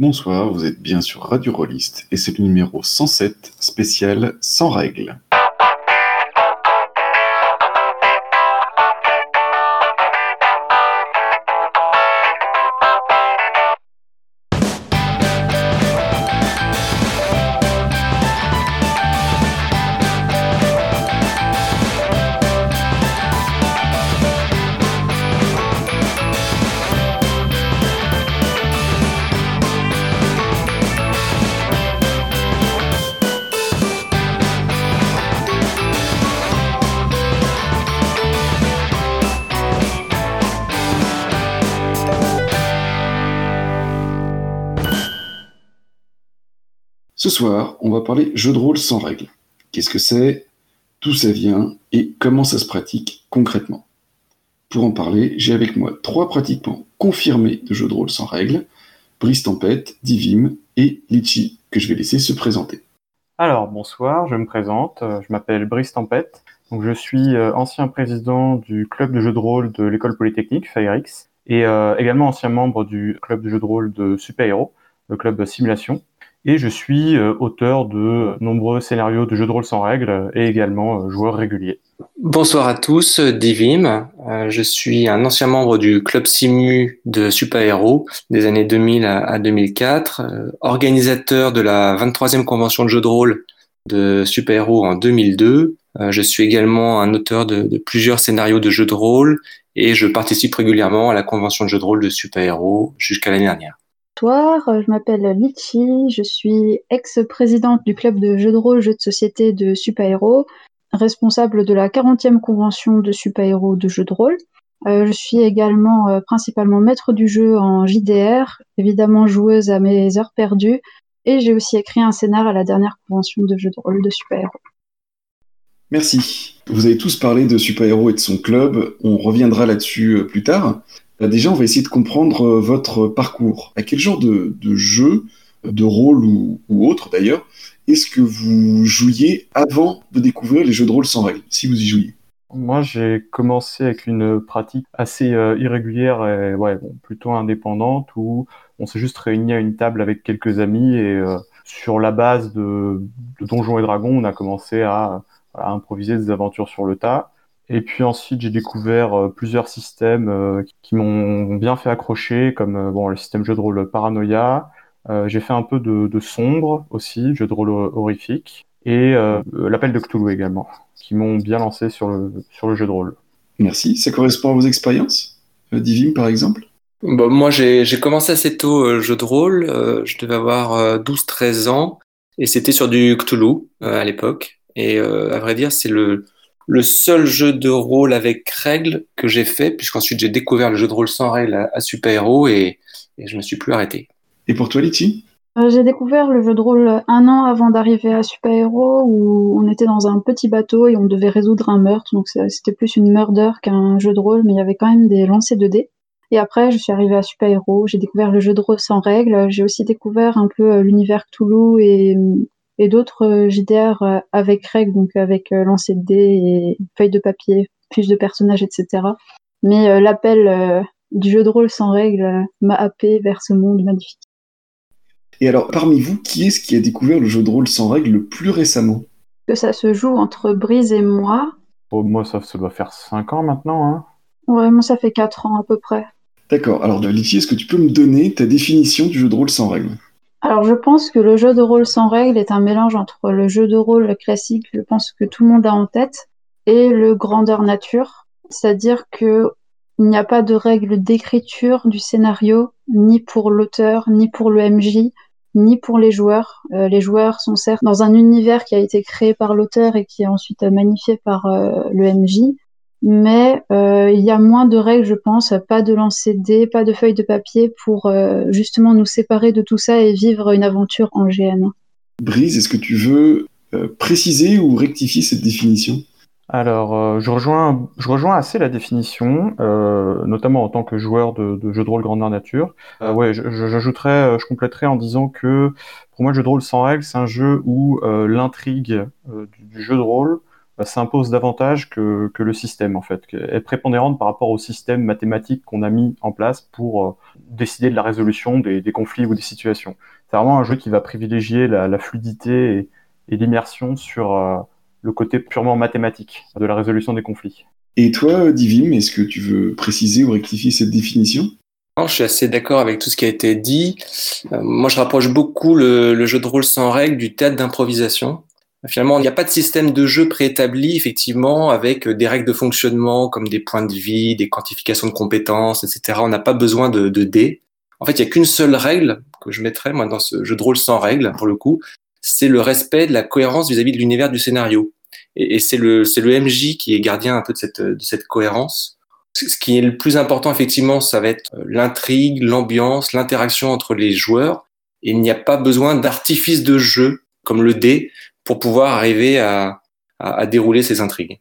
Bonsoir, vous êtes bien sur Radio Rolliste et c'est le numéro 107 spécial sans règles. On va parler jeu de rôle sans règles. Qu'est-ce que c'est? D'où ça vient? Et comment ça se pratique concrètement? Pour en parler, j'ai avec moi trois pratiquants confirmés de jeux de rôle sans règles, Brice Tempête, Divim et Litchi, que je vais laisser se présenter. Alors, bonsoir, je me présente, euh, je m'appelle Brice Tempête, je suis euh, ancien président du club de jeux de rôle de l'école polytechnique, FireX, et euh, également ancien membre du club de jeux de rôle de Super Hero, le club Simulation et je suis euh, auteur de nombreux scénarios de jeux de rôle sans règles et également euh, joueur régulier. Bonsoir à tous, Divim. Euh, je suis un ancien membre du club Simu de Super Hero des années 2000 à 2004, organisateur de la 23e convention de jeux de rôle de Super Hero en 2002. Je suis également un auteur de, de plusieurs scénarios de jeux de rôle et je participe régulièrement à la convention de jeux de rôle de Super Hero jusqu'à l'année dernière. Bonsoir, je m'appelle Litchi, je suis ex-présidente du club de jeux de rôle, jeux de société de Super Hero, responsable de la 40e convention de Super Hero de jeux de rôle. Euh, je suis également euh, principalement maître du jeu en JDR, évidemment joueuse à mes heures perdues, et j'ai aussi écrit un scénar à la dernière convention de jeux de rôle de Super Hero. Merci. Vous avez tous parlé de Super Hero et de son club, on reviendra là-dessus euh, plus tard. Bah, déjà, on va essayer de comprendre euh, votre parcours. À quel genre de, jeu, de rôle ou, autre d'ailleurs, est-ce que vous jouiez avant de découvrir les jeux de rôle sans règles, si vous y jouiez? Moi, j'ai commencé avec une pratique assez euh, irrégulière et ouais, plutôt indépendante où on s'est juste réunis à une table avec quelques amis et euh, sur la base de, Donjons et Dragons, on a commencé à improviser des aventures sur le tas. Et puis ensuite, j'ai découvert euh, plusieurs systèmes euh, qui m'ont bien fait accrocher, comme euh, bon, le système jeu de rôle Paranoia. j'ai fait un peu de, sombre aussi, jeu de rôle horrifique, et l'appel de Cthulhu également, qui m'ont bien lancé sur le, sur le jeu de rôle. Merci. Ça correspond à vos expériences Divim, par exemple? Bon, Moi, j'ai commencé assez tôt jeu de rôle. je devais avoir 12-13 ans, et c'était sur du Cthulhu à l'époque. Et à vrai dire, c'est le le seul jeu de rôle avec règles que j'ai fait, puisqu'ensuite j'ai découvert le jeu de rôle sans règles à, Super Hero et, et, je me suis plus arrêté. Et pour toi, Litchi euh, J'ai découvert le jeu de rôle un an avant d'arriver à Super Hero, où on était dans un petit bateau et on devait résoudre un meurtre. Donc c'était plus une murder qu'un jeu de rôle, mais il y avait quand même des lancers de dés. Et après, je suis arrivée à Super Hero, j'ai découvert le jeu de rôle sans règles, j'ai aussi découvert un peu euh, l'univers Toulouse et et d'autres euh, JDR euh, avec règles, donc avec euh, lancer de dés et feuilles de papier, fiches de personnages, etc. Mais l'appel du jeu de rôle sans règles m'a happé vers ce monde magnifique. Et alors, parmi vous, qui est-ce qui a découvert le jeu de rôle sans règles le plus récemment? Que ça se joue entre Brise et moi. Oh, moi, ça, ça doit faire 5 ans maintenant. Hein. Ouais, moi, ça fait 4 ans à peu près. D'accord. Alors, Litchi, est-ce que tu peux me donner ta définition du jeu de rôle sans règles? Alors je pense que le jeu de rôle sans règles est un mélange entre le jeu de rôle classique, je pense que tout le monde a en tête, et le grandeur nature, c'est-à-dire que il n'y a pas de règles d'écriture du scénario, ni pour l'auteur, ni pour le MJ, ni pour les joueurs. Euh, les joueurs sont certes dans un univers qui a été créé par l'auteur et qui est ensuite magnifié par euh, le MJ, mais euh, il y a moins de règles, je pense, pas de lancer de dés, pas de feuilles de papier pour euh, justement nous séparer de tout ça et vivre une aventure en GN. Brise, est-ce que tu veux euh, préciser ou rectifier cette définition? Alors, je, rejoins, je rejoins assez la définition, notamment en tant que joueur de, de jeux de rôle grandeur nature. ouais, j'ajouterais, je, je compléterais en disant que pour moi, le jeu de rôle sans règles, c'est un jeu où l'intrigue du, du, jeu de rôle s'impose davantage que, que, le système en fait, Elle est prépondérante par rapport au système mathématique qu'on a mis en place pour euh, décider de la résolution des, des, conflits ou des situations. C'est vraiment un jeu qui va privilégier la, la fluidité et, et l'immersion sur euh, le côté purement mathématique de la résolution des conflits. Et toi, Divim, est-ce que tu veux préciser ou rectifier cette définition? Je suis assez d'accord avec tout ce qui a été dit. Euh, moi, je rapproche beaucoup le, le, jeu de rôle sans règles du théâtre d'improvisation. Finalement, il n'y a pas de système de jeu préétabli, effectivement, avec des règles de fonctionnement comme des points de vie, des quantifications de compétences, etc. On n'a pas besoin de, de dés. En fait, il n'y a qu'une seule règle que je mettrais, moi, dans ce jeu de rôle sans règles, pour le coup, c'est le respect de la cohérence vis-à-vis de l'univers du scénario. Et, c'est le, c'est le MJ qui est gardien un peu de cette, de cette cohérence. Ce qui est le plus important, effectivement, ça va être l'intrigue, l'ambiance, l'interaction entre les joueurs. Et il n'y a pas besoin d'artifice de jeu, comme le dé, pour pouvoir arriver à, à, dérouler ces intrigues.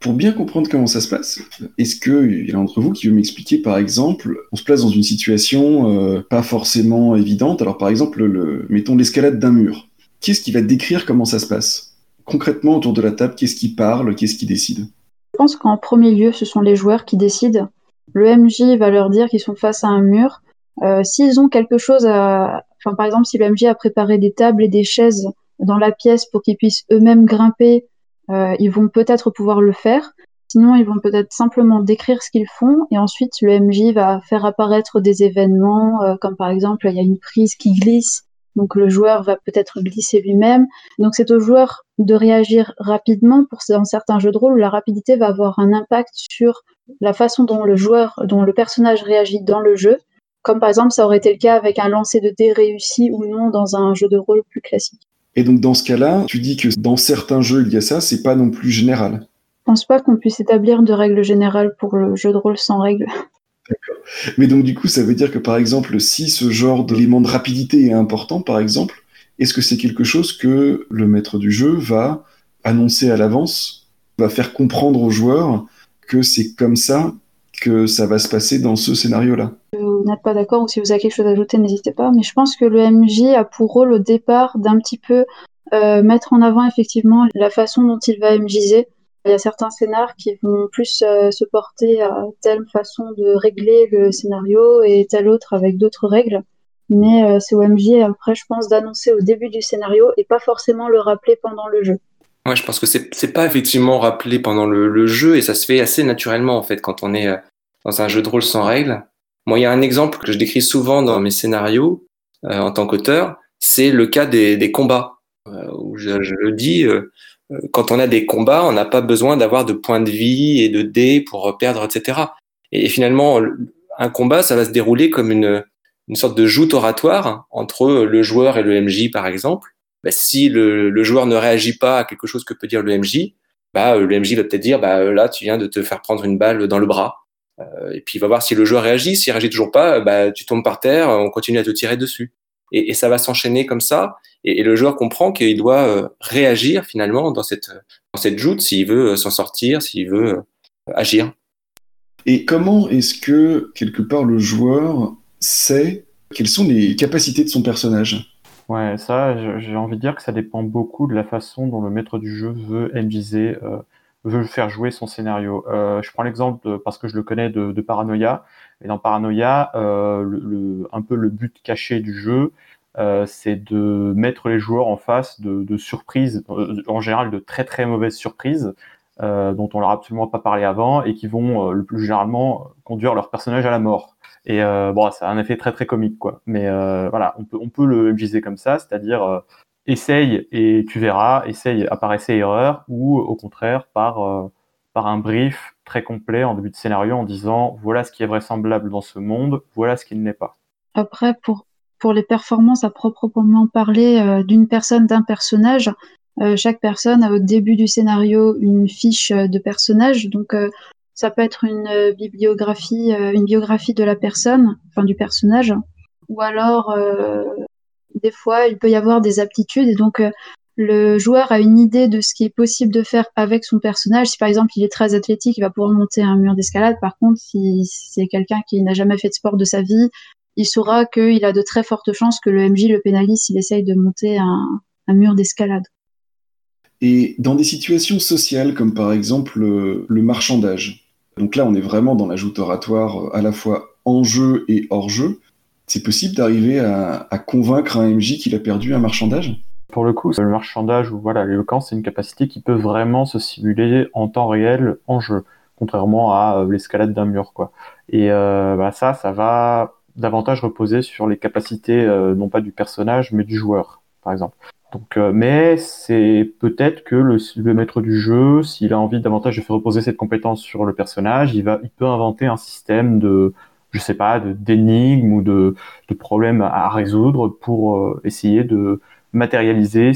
Pour bien comprendre comment ça se passe, est-ce qu'il y en a d'entre vous qui veut m'expliquer, par exemple, on se place dans une situation euh, pas forcément évidente. Alors, par exemple, le, mettons l'escalade d'un mur. Qu'est-ce qui va décrire comment ça se passe? Concrètement, autour de la table, qu'est-ce qui parle Qu'est-ce qui décide? Je pense qu'en premier lieu, ce sont les joueurs qui décident. Le MJ va leur dire qu'ils sont face à un mur. Euh, S'ils ont quelque chose à... Enfin, par exemple, si le MJ a préparé des tables et des chaises dans la pièce pour qu'ils puissent eux-mêmes grimper, euh, ils vont peut-être pouvoir le faire. Sinon, ils vont peut-être simplement décrire ce qu'ils font et ensuite le MJ va faire apparaître des événements, euh, comme par exemple il y a une prise qui glisse, donc le joueur va peut-être glisser lui-même. Donc c'est au joueur de réagir rapidement. Pour dans certains jeux de rôle, la rapidité va avoir un impact sur la façon dont le joueur, dont le personnage réagit dans le jeu. Comme par exemple, ça aurait été le cas avec un lancer de dés réussi ou non dans un jeu de rôle plus classique. Et donc dans ce cas-là, tu dis que dans certains jeux il y a ça, c'est pas non plus général. Je pense pas qu'on puisse établir de règles générales pour le jeu de rôle sans règles. D'accord. Mais donc du coup, ça veut dire que par exemple, si ce genre d'élément de rapidité est important, par exemple, est-ce que c'est quelque chose que le maître du jeu va annoncer à l'avance, va faire comprendre aux joueurs que c'est comme ça que ça va se passer dans ce scénario-là vous n'êtes pas d'accord ou si vous avez quelque chose à ajouter, n'hésitez pas. Mais je pense que le MJ a pour rôle au départ d'un petit peu euh, mettre en avant effectivement la façon dont il va MJiser. Il y a certains scénars qui vont plus euh, se porter à telle façon de régler le scénario et telle autre avec d'autres règles. Mais euh, c'est au MJ après, je pense, d'annoncer au début du scénario et pas forcément le rappeler pendant le jeu. Ouais, je pense que c'est pas effectivement rappelé pendant le, le, jeu et ça se fait assez naturellement en fait quand on est dans un jeu de rôle sans règles. Moi, il y a un exemple que je décris souvent dans mes scénarios euh, en tant qu'auteur, c'est le cas des, des combats, euh, je, je, le dis, euh, euh, quand on a des combats, on n'a pas besoin d'avoir de points de vie et de dés pour perdre, etc. Et, finalement, un combat, ça va se dérouler comme une, une sorte de joute oratoire entre le joueur et le MJ, par exemple. Bah, si le, le, joueur ne réagit pas à quelque chose que peut dire le MJ, bah, le MJ va peut-être dire, bah, là, tu viens de te faire prendre une balle dans le bras. Euh, et puis il va voir si le joueur réagit. S'il réagit toujours pas, bah, tu tombes par terre, on continue à te tirer dessus. Et, et ça va s'enchaîner comme ça. Et, et, le joueur comprend qu'il doit euh, réagir finalement dans cette, dans cette joute s'il veut euh, s'en sortir, s'il veut agir. Et comment est-ce que, quelque part, le joueur sait quelles sont les capacités de son personnage? Ouais, ça, j'ai envie de dire que ça dépend beaucoup de la façon dont le maître du jeu veut euh, veut faire jouer son scénario. Euh, je prends l'exemple parce que je le connais de, de Paranoia. Et dans Paranoia, euh, le, le, un peu le but caché du jeu, euh, c'est de mettre les joueurs en face de, de surprises, euh, en général de très très mauvaises surprises, euh, dont on leur a absolument pas parlé avant et qui vont le plus généralement conduire leur personnage à la mort. Et bon, ça a un effet très très comique quoi. Mais voilà, on peut on peut le MJiser comme ça, c'est-à-dire essaye et tu verras, essaye par essai erreur ou au contraire par, euh, par un brief très complet en début de scénario en disant voilà ce qui est vraisemblable dans ce monde, voilà ce qui ne l'est pas. Après, pour, pour les performances à proprement parler euh, d'une personne, d'un personnage, euh, chaque personne a au début du scénario une fiche de personnage, donc ça peut être une bibliographie, une biographie de la personne, enfin du personnage, ou alors des fois, il peut y avoir des aptitudes et donc euh, le joueur a une idée de ce qui est possible de faire avec son personnage. Si par exemple il est très athlétique, il va pouvoir monter un mur d'escalade. Par contre, si c'est quelqu'un qui n'a jamais fait de sport de sa vie, il saura qu'il a de très fortes chances que le MJ le pénalise s'il essaye de monter un, un mur d'escalade. Et dans des situations sociales, comme par exemple le marchandage, donc là on est vraiment dans l'ajout oratoire à la fois en jeu et hors jeu, c'est possible d'arriver à, convaincre un MJ qu'il a perdu un marchandage? Pour le coup, le marchandage ou voilà, l'éloquence, c'est une capacité qui peut vraiment se simuler en temps réel en jeu, contrairement à euh, l'escalade d'un mur. Quoi. Et euh, bah, ça, ça va davantage reposer sur les capacités euh, non pas du personnage, mais du joueur, par exemple. Donc, mais c'est peut-être que le, le, maître du jeu, s'il a envie davantage de faire reposer cette compétence sur le personnage, il va, il peut inventer un système de, je sais pas, d'énigmes ou de, de, problèmes à résoudre pour euh, essayer de matérialiser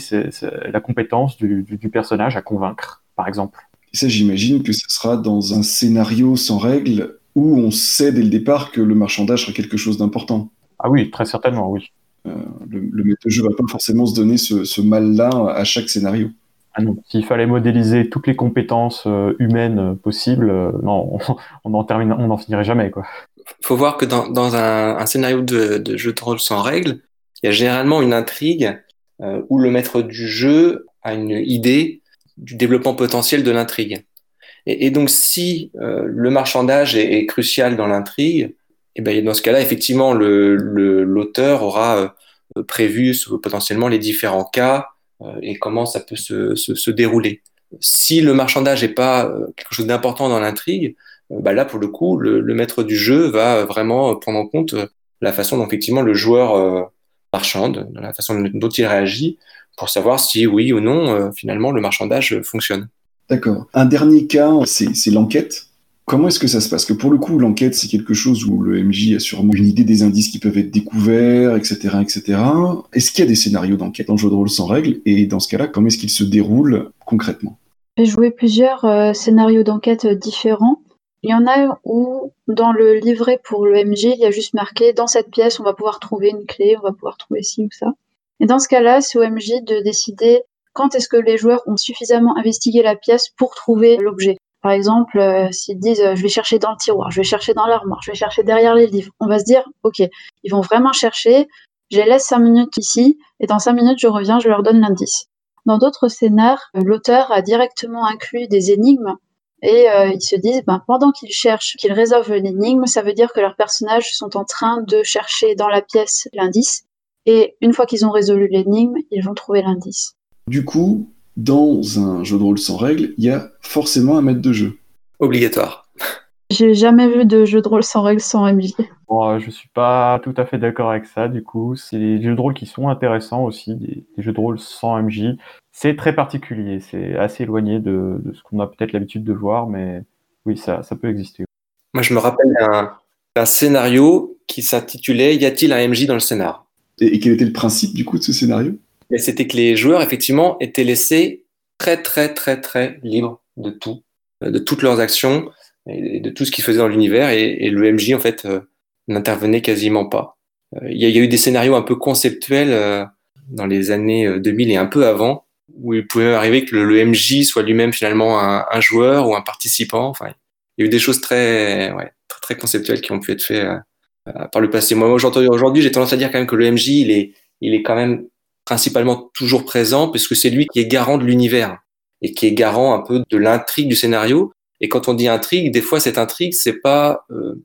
la compétence du, du, personnage à convaincre, par exemple. Et ça, j'imagine que ce sera dans un scénario sans règles où on sait dès le départ que le marchandage sera quelque chose d'important. Ah oui, très certainement, oui. Euh, le, le maître jeu va pas forcément se donner ce, ce mal-là à chaque scénario. Ah S'il fallait modéliser toutes les compétences euh, humaines possibles, non, on n'en on en finirait jamais, quoi faut voir que dans, dans un, un, scénario de, de, jeu de rôle sans règles, il y a généralement une intrigue euh, où le maître du jeu a une idée du développement potentiel de l'intrigue. Et, et, donc, si euh, le marchandage est, est crucial dans l'intrigue, et eh ben, dans ce cas-là, effectivement, l'auteur le, aura euh, prévu potentiellement les différents cas euh, et comment ça peut se, se, se dérouler. Si le marchandage n'est pas euh, quelque chose d'important dans l'intrigue, bah là, pour le coup, le, maître du jeu va vraiment prendre en compte euh, la façon dont effectivement le joueur euh, marchande, la façon dont il réagit, pour savoir si oui ou non, finalement, le marchandage fonctionne. D'accord. Un dernier cas, c'est l'enquête. Comment est-ce que ça se passe? Que pour le coup, l'enquête, c'est quelque chose où le MJ a sûrement une idée des indices qui peuvent être découverts, etc., etc. Est-ce qu'il y a des scénarios d'enquête en jeu de rôle sans règles? Et dans ce cas-là, comment est-ce qu'ils se déroulent concrètement? J'ai joué plusieurs scénarios d'enquête différents. Il y en a où, dans le livret pour le MJ, il y a juste marqué dans cette pièce, on va pouvoir trouver une clé, on va pouvoir trouver ci ou ça. Et dans ce cas-là, c'est au MJ de décider quand est-ce que les joueurs ont suffisamment investigué la pièce pour trouver l'objet. Par exemple, euh, s'ils disent euh, je vais chercher dans le tiroir, je vais chercher dans l'armoire, je vais chercher derrière les livres, on va se dire ok, ils vont vraiment chercher, je les laisse cinq minutes ici et dans cinq minutes je reviens, je leur donne l'indice. Dans d'autres scénars, l'auteur a directement inclus des énigmes et euh, ils se disent, ben, pendant qu'ils cherchent, qu'ils résolvent l'énigme, ça veut dire que leurs personnages sont en train de chercher dans la pièce l'indice. Et une fois qu'ils ont résolu l'énigme, ils vont trouver l'indice. Du coup, dans un jeu de rôle sans règles, il y a forcément un maître de jeu. Obligatoire. J'ai jamais vu de jeu de rôle sans règles sans MJ. Bon, euh, je suis pas tout à fait d'accord avec ça. Du coup, c'est des jeux de rôle qui sont intéressants aussi, des, des jeux de rôle sans MJ. C'est très particulier, c'est assez éloigné de, ce qu'on a peut-être l'habitude de voir, mais oui, ça, ça peut exister. Moi, je me rappelle d'un scénario qui s'intitulait Y a-t-il un MJ dans le scénar? Et, quel était le principe du coup de ce scénario? C'était que les joueurs, effectivement, étaient laissés très, très, très, très libres de tout, de toutes leurs actions et de tout ce qu'ils faisaient dans l'univers, et, le MJ, en fait, euh, n'intervenait quasiment pas. Euh, il y, a eu des scénarios un peu conceptuels euh, dans les années 2000 et un peu avant, où il pouvait arriver que le, MJ soit lui-même finalement un, joueur ou un participant. Enfin, il y a eu des choses très, ouais, très, très conceptuelles qui ont pu être faites euh, par le passé. Moi, aujourd'hui, j'ai tendance à dire quand même que le MJ, il est, il est quand même principalement toujours présent puisque c'est lui qui est garant de l'univers et qui est garant un peu de l'intrigue du scénario. Et quand on dit intrigue, des fois cette intrigue, c'est pas euh,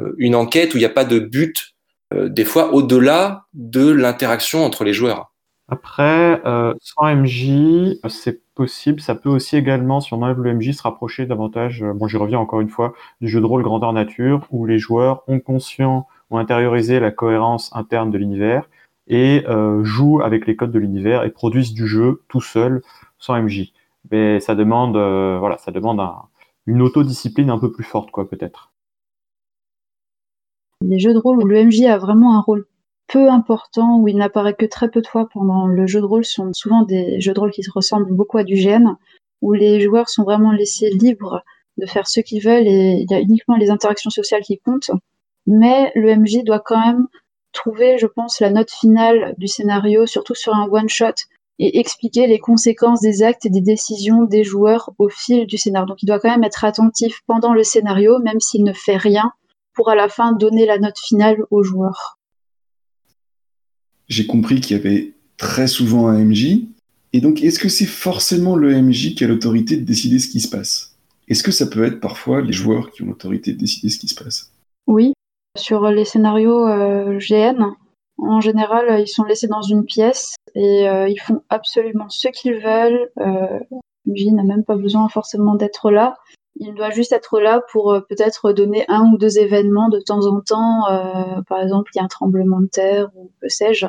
euh une enquête où il n'y a pas de but, euh, des fois au-delà de l'interaction entre les joueurs. Après, euh, sans MJ, c'est possible. Ça peut aussi également, si on enlève le MJ, se rapprocher davantage, euh, bon j'y reviens encore une fois, du jeu de rôle grandeur nature, où les joueurs ont conscient, ont intériorisé la cohérence interne de l'univers et euh, jouent avec les codes de l'univers et produisent du jeu tout seul, sans MJ. Mais ça demande, euh, voilà, ça demande un, une autodiscipline un peu plus forte, quoi, peut-être. Les jeux de rôle où le MJ a vraiment un rôle peu important, où il n'apparaît que très peu de fois pendant le jeu de rôle, sont souvent des jeux de rôle qui ressemblent beaucoup à du GN, où les joueurs sont vraiment laissés libres de faire ce qu'ils veulent et il y a uniquement les interactions sociales qui comptent. Mais le MJ doit quand même trouver, je pense, la note finale du scénario, surtout sur un one-shot, et expliquer les conséquences des actes et des décisions des joueurs au fil du scénario. Donc il doit quand même être attentif pendant le scénario, même s'il ne fait rien, pour à la fin donner la note finale aux joueurs j'ai compris qu'il y avait très souvent un MJ. Et donc, est-ce que c'est forcément le MJ qui a l'autorité de décider ce qui se passe? Est-ce que ça peut être parfois les joueurs qui ont l'autorité de décider ce qui se passe? Oui. Sur les scénarios euh, GN, en général, ils sont laissés dans une pièce et euh, ils font absolument ce qu'ils veulent. Euh, MJ n'a même pas besoin forcément d'être là. Il doit juste être là pour euh, peut-être donner un ou deux événements de temps en temps. Euh, par exemple, il y a un tremblement de terre ou que sais-je.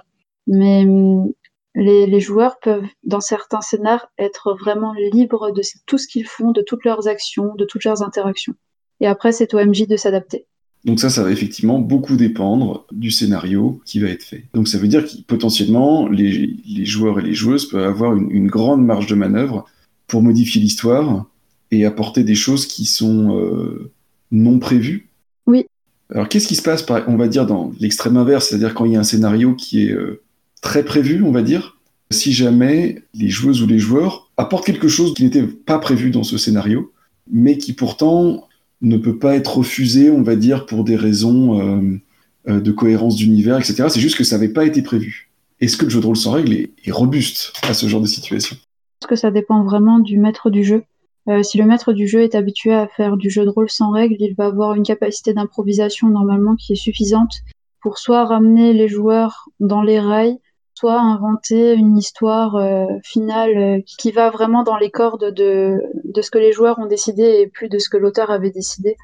Mais hum, les, joueurs peuvent, dans certains scénars, être vraiment libres de tout ce qu'ils font, de toutes leurs actions, de toutes leurs interactions. Et après, c'est au MJ de s'adapter. Donc ça, ça va effectivement beaucoup dépendre du scénario qui va être fait. Donc ça veut dire que potentiellement, les, les joueurs et les joueuses peuvent avoir une, une grande marge de manœuvre pour modifier l'histoire et apporter des choses qui sont euh, non prévues. Oui. Alors qu'est-ce qui se passe, par, on va dire, dans l'extrême inverse, c'est-à-dire quand il y a un scénario qui est euh, très prévu, on va dire, si jamais les joueuses ou les joueurs apportent quelque chose qui n'était pas prévu dans ce scénario, mais qui pourtant ne peut pas être refusé, on va dire, pour des raisons euh, euh de cohérence d'univers, etc. C'est juste que ça n'avait pas été prévu. Est-ce que le jeu de rôle sans règles est, est robuste à ce genre de situation? Je pense que ça dépend vraiment du maître du jeu. Euh, si le maître du jeu est habitué à faire du jeu de rôle sans règles, il va avoir une capacité d'improvisation normalement qui est suffisante pour soit ramener les joueurs dans les rails, soit inventer une histoire euh, finale euh, qui va vraiment dans les cordes de, de ce que les joueurs ont décidé et plus de ce que l'auteur avait décidé.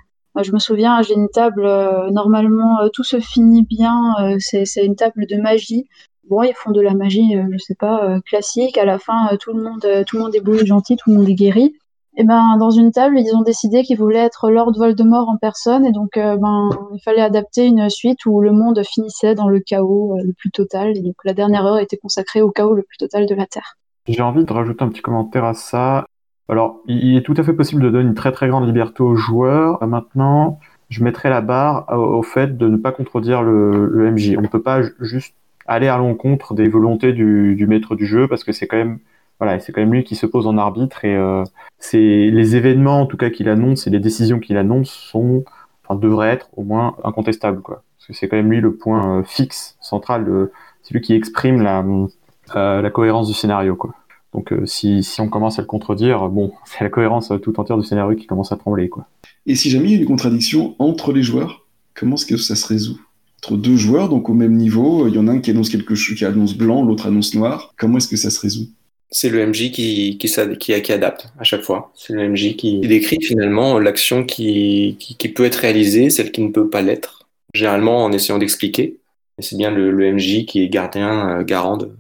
Je me souviens, j'ai une table, normalement, tout se finit bien, c'est une table de magie. Bon, ils font de la magie, je sais pas, classique. À la fin, tout le monde, tout le monde est beau et gentil, tout le monde est guéri. Et ben, dans une table, ils ont décidé qu'ils voulaient être Lord Voldemort en personne, et donc, euh, ben, il fallait adapter une suite où le monde finissait dans le chaos euh, le plus total, et donc la dernière heure était consacrée au chaos le plus total de la Terre. J'ai envie de rajouter un petit commentaire à ça. Alors, il est tout à fait possible de donner une très très grande liberté aux joueurs. Maintenant, je mettrai la barre au, fait de ne pas contredire le, MJ. On ne peut pas juste aller à l'encontre des volontés du maître du jeu parce que c'est quand même voilà, c'est quand même lui qui se pose en arbitre et euh, c'est les événements en tout cas qu'il annonce et les décisions qu'il annonce sont, enfin, devraient être au moins incontestables quoi. Parce que c'est quand même lui le point euh, fixe, central, euh, c'est lui qui exprime la, cohérence du scénario quoi. Donc si, si on commence à le contredire, bon, c'est la cohérence tout entière du scénario qui commence à trembler quoi. Et si jamais il y a une contradiction entre les joueurs, comment est-ce que ça se résout? Entre deux joueurs, donc au même niveau, il y en a un qui annonce quelque chose, qui annonce blanc, l'autre annonce noir. Comment est-ce que ça se résout? C'est le MJ qui, qui, qui, qui, adapte à chaque fois. C'est le MJ qui décrit finalement l'action qui, qui, peut être réalisée, celle qui ne peut pas l'être, généralement en essayant d'expliquer. Et c'est bien le, le, MJ qui est gardien, euh, garant de,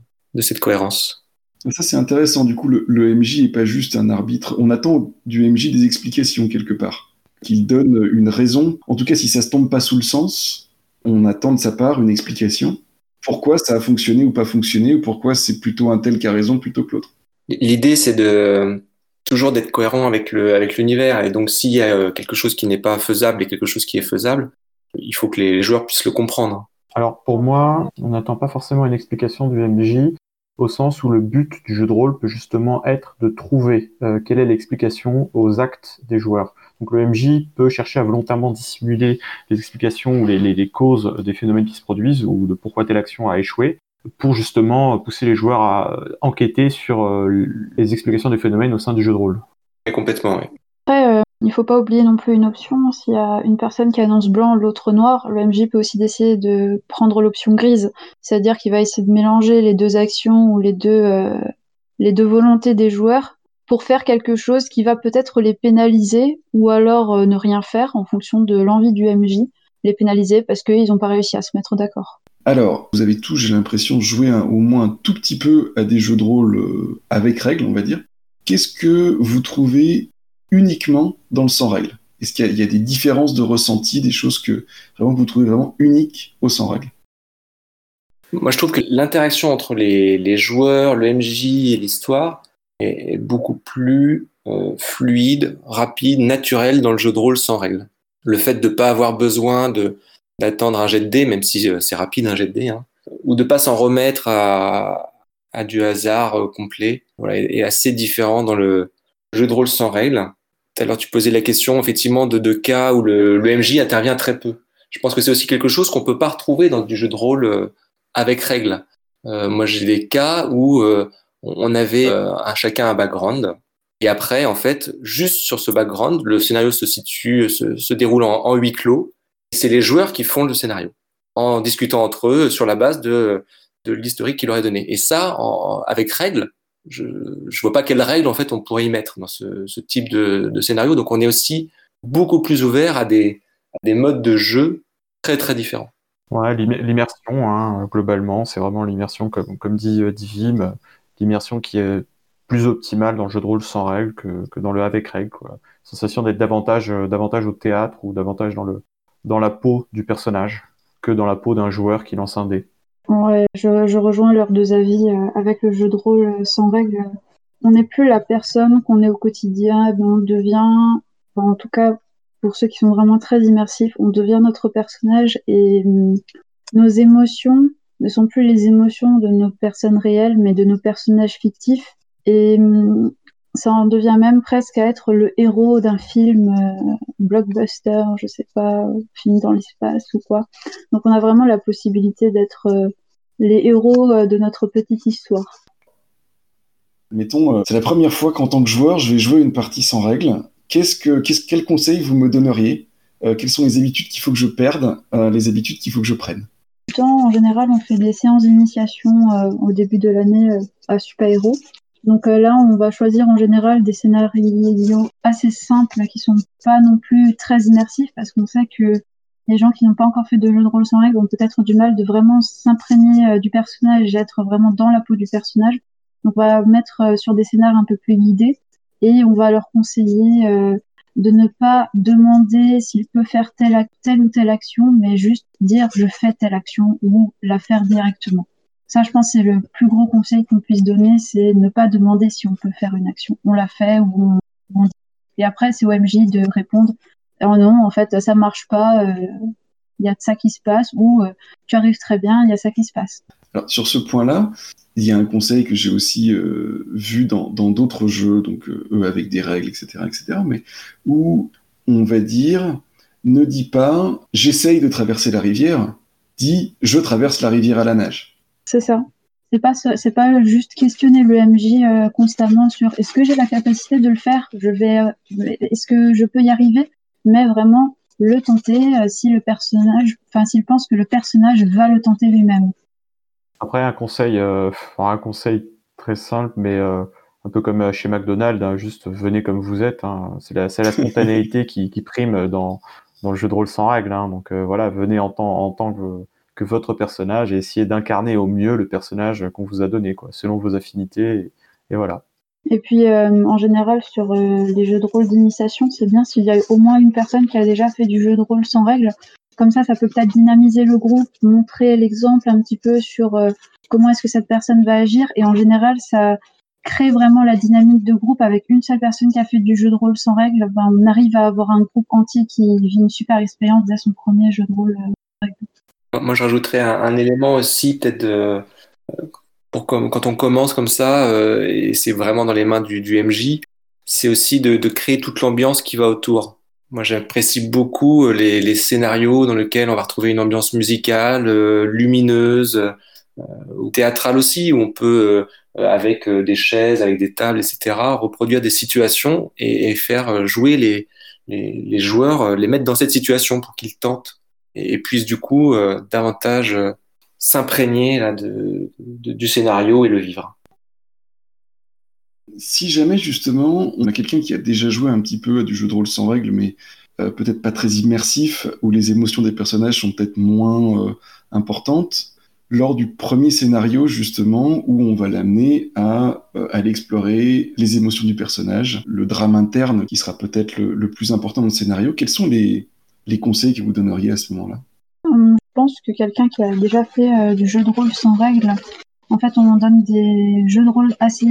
cette cohérence. Ça, c'est intéressant. Du coup, le, le MJ n'est pas juste un arbitre. On attend du MJ des explications quelque part. Qu'il donne une raison. En tout cas, si ça se tombe pas sous le sens, on attend de sa part une explication pourquoi ça a fonctionné ou pas fonctionné, ou pourquoi c'est plutôt un tel qui a raison plutôt que l'autre. L'idée, c'est de toujours d'être cohérent avec le avec l'univers. Et donc, s'il y a quelque chose qui n'est pas faisable et quelque chose qui est faisable, il faut que les joueurs puissent le comprendre. Alors, pour moi, on n'attend pas forcément une explication du MJ, au sens où le but du jeu de rôle peut justement être de trouver euh, quelle est l'explication aux actes des joueurs. Donc le MJ peut chercher à volontairement dissimuler les explications ou les, les, les, causes des phénomènes qui se produisent ou de pourquoi telle action a échoué pour justement pousser les joueurs à enquêter sur euh, les explications des phénomènes au sein du jeu de rôle. Et complètement, oui. Après, euh, il ne faut pas oublier non plus une option. S'il y a une personne qui annonce blanc, l'autre noir, le MJ peut aussi décider de prendre l'option grise. C'est-à-dire qu'il va essayer de mélanger les deux actions ou les deux, euh, les deux volontés des joueurs pour faire quelque chose qui va peut-être les pénaliser ou alors euh, ne rien faire en fonction de l'envie du MJ, les pénaliser parce qu'ils n'ont pas réussi à se mettre d'accord. Alors, vous avez tous, j'ai l'impression, joué un, au moins un tout petit peu à des jeux de rôle euh, avec règles, on va dire. Qu'est-ce que vous trouvez uniquement dans le sans règles? Est-ce qu'il y, y, a des différences de ressenti, des choses que vraiment vous trouvez vraiment uniques au sans règles? Moi, je trouve que l'interaction entre les, les joueurs, le MJ et l'histoire, est beaucoup plus euh, fluide, rapide, naturel dans le jeu de rôle sans règles. Le fait de ne pas avoir besoin d'attendre un jet de dés, même si euh, c'est rapide un jet de dés, hein, ou de pas s'en remettre à, du hasard euh, complet, est, assez différent dans le jeu de rôle sans règles. Tout à l'heure, tu posais la question effectivement de, cas où le, MJ intervient très peu. Je pense que c'est aussi quelque chose qu'on peut pas retrouver dans du jeu de rôle avec règles. Moi, j'ai des cas où on avait un, chacun un background. Et après, en fait, juste sur ce background, le scénario se situe, se, déroule en, huis clos. C'est les joueurs qui font le scénario en discutant entre eux sur la base de, de l'historique qu'il aurait donné. Et ça, avec règles, je ne vois pas quelles règles en fait on pourrait y mettre dans ce, ce type de, de, scénario. Donc on est aussi beaucoup plus ouvert à des, à des modes de jeu très très différents. Ouais, l'immersion, hein, globalement, c'est vraiment l'immersion, comme, comme dit euh, Divim, l'immersion qui est plus optimale dans le jeu de rôle sans règles que, que dans le avec règles. Sensation d'être davantage, euh, davantage au théâtre ou davantage dans, le, dans la peau du personnage que dans la peau d'un joueur qui lance un dé. Ouais, je, je rejoins leurs deux avis. Euh, avec le jeu de rôle sans règles, on n'est plus la personne qu'on est au quotidien, on devient, en tout cas pour ceux qui sont vraiment très immersifs, on devient notre personnage et hum, nos émotions ne sont plus les émotions de nos personnes réelles, mais de nos personnages fictifs. Et hum, ça en devient même presque à être le héros d'un film euh, blockbuster, je sais pas, film dans l'espace ou quoi. Donc on a vraiment la possibilité d'être euh, les héros euh, de notre petite histoire. Mettons, c'est la première fois qu'en tant que joueur, je vais jouer une partie sans règles Qu'est-ce que, qu'est-ce, quel conseil vous me donneriez? Quelles sont les habitudes qu'il faut que je perde Les habitudes qu'il faut que je prenne? En général, on fait des séances d'initiation euh, au début de l'année à Super Héros. Donc là, on va choisir en général des scénarios assez simples qui sont pas non plus très immersifs parce qu'on sait que les gens qui n'ont pas encore fait de jeu de rôle sans règles ont peut-être du mal de vraiment s'imprégner du personnage et être vraiment dans la peau du personnage. Donc on va mettre sur des scénarios un peu plus guidés et on va leur conseiller euh, de ne pas demander s'il peut faire telle, telle ou telle action, mais juste dire je fais telle action ou la faire directement. Ça, je pense, c'est le plus gros conseil qu'on puisse donner, c'est ne pas demander si on peut faire une action. On la fait ou on. Et après, c'est au MJ de répondre oh non, en fait, ça marche pas, euh, il y a de ça qui se passe, ou euh, tu arrives très bien, il y a ça qui se passe. Sur ce point-là, il y a un conseil que j'ai aussi euh, vu dans d'autres jeux, donc euh, eux avec des règles, etc., etc., mais où on va dire ne dis pas j'essaye de traverser la rivière, dis je traverse la rivière à la nage. C'est ça. C'est pas pas juste questionner le MJ euh, constamment sur est-ce que j'ai la capacité de le faire, je vais est-ce que je peux y arriver, mais vraiment le tenter si le personnage, enfin s'il pense que le personnage va le tenter lui-même. Après, un conseil, euh, un conseil très simple, mais euh, un peu comme euh, chez McDonald's, hein, juste venez comme vous êtes. Hein. C'est la, la, spontanéité qui, qui, prime dans, dans, le jeu de rôle sans règles. Hein. Donc voilà, venez en tant, en tant que, que, votre personnage et essayez d'incarner au mieux le personnage qu'on vous a donné, quoi, selon vos affinités. Et, voilà. Et puis, en général, sur les jeux de rôle d'initiation, c'est bien s'il y a au moins une personne qui a déjà fait du jeu de rôle sans règles, comme ça, ça peut peut-être dynamiser le groupe, montrer l'exemple un petit peu sur euh, comment est-ce que cette personne va agir. Et en général, ça crée vraiment la dynamique de groupe avec une seule personne qui a fait du jeu de rôle sans règles. Ben, on arrive à avoir un groupe entier qui vit une super expérience dès son premier jeu de rôle. Euh, Moi, je rajouterais un, élément aussi, peut-être euh, pour quand on commence comme ça, et c'est vraiment dans les mains du, MJ, c'est aussi de créer toute l'ambiance qui va autour. Moi, j'apprécie beaucoup euh, les, les, scénarios dans lesquels on va retrouver une ambiance musicale, euh, lumineuse, euh, ou théâtrale aussi, où on peut, avec des chaises, avec des tables, etc., reproduire des situations et, et faire jouer les, les, les, joueurs, les mettre dans cette situation pour qu'ils tentent et, puissent du coup davantage s'imprégner du scénario et le vivre. Si jamais justement on a quelqu'un qui a déjà joué un petit peu à du jeu de rôle sans règles, mais euh, peut-être pas très immersif, où les émotions des personnages sont peut-être moins euh, importantes, lors du premier scénario justement où on va l'amener à euh, aller explorer les émotions du personnage, le drame interne qui sera peut-être le, plus important dans le scénario, quels sont les, les conseils que vous donneriez à ce moment-là? Je pense que quelqu'un qui a déjà fait du jeu de rôle sans règles, en fait on en donne des jeux de rôle assez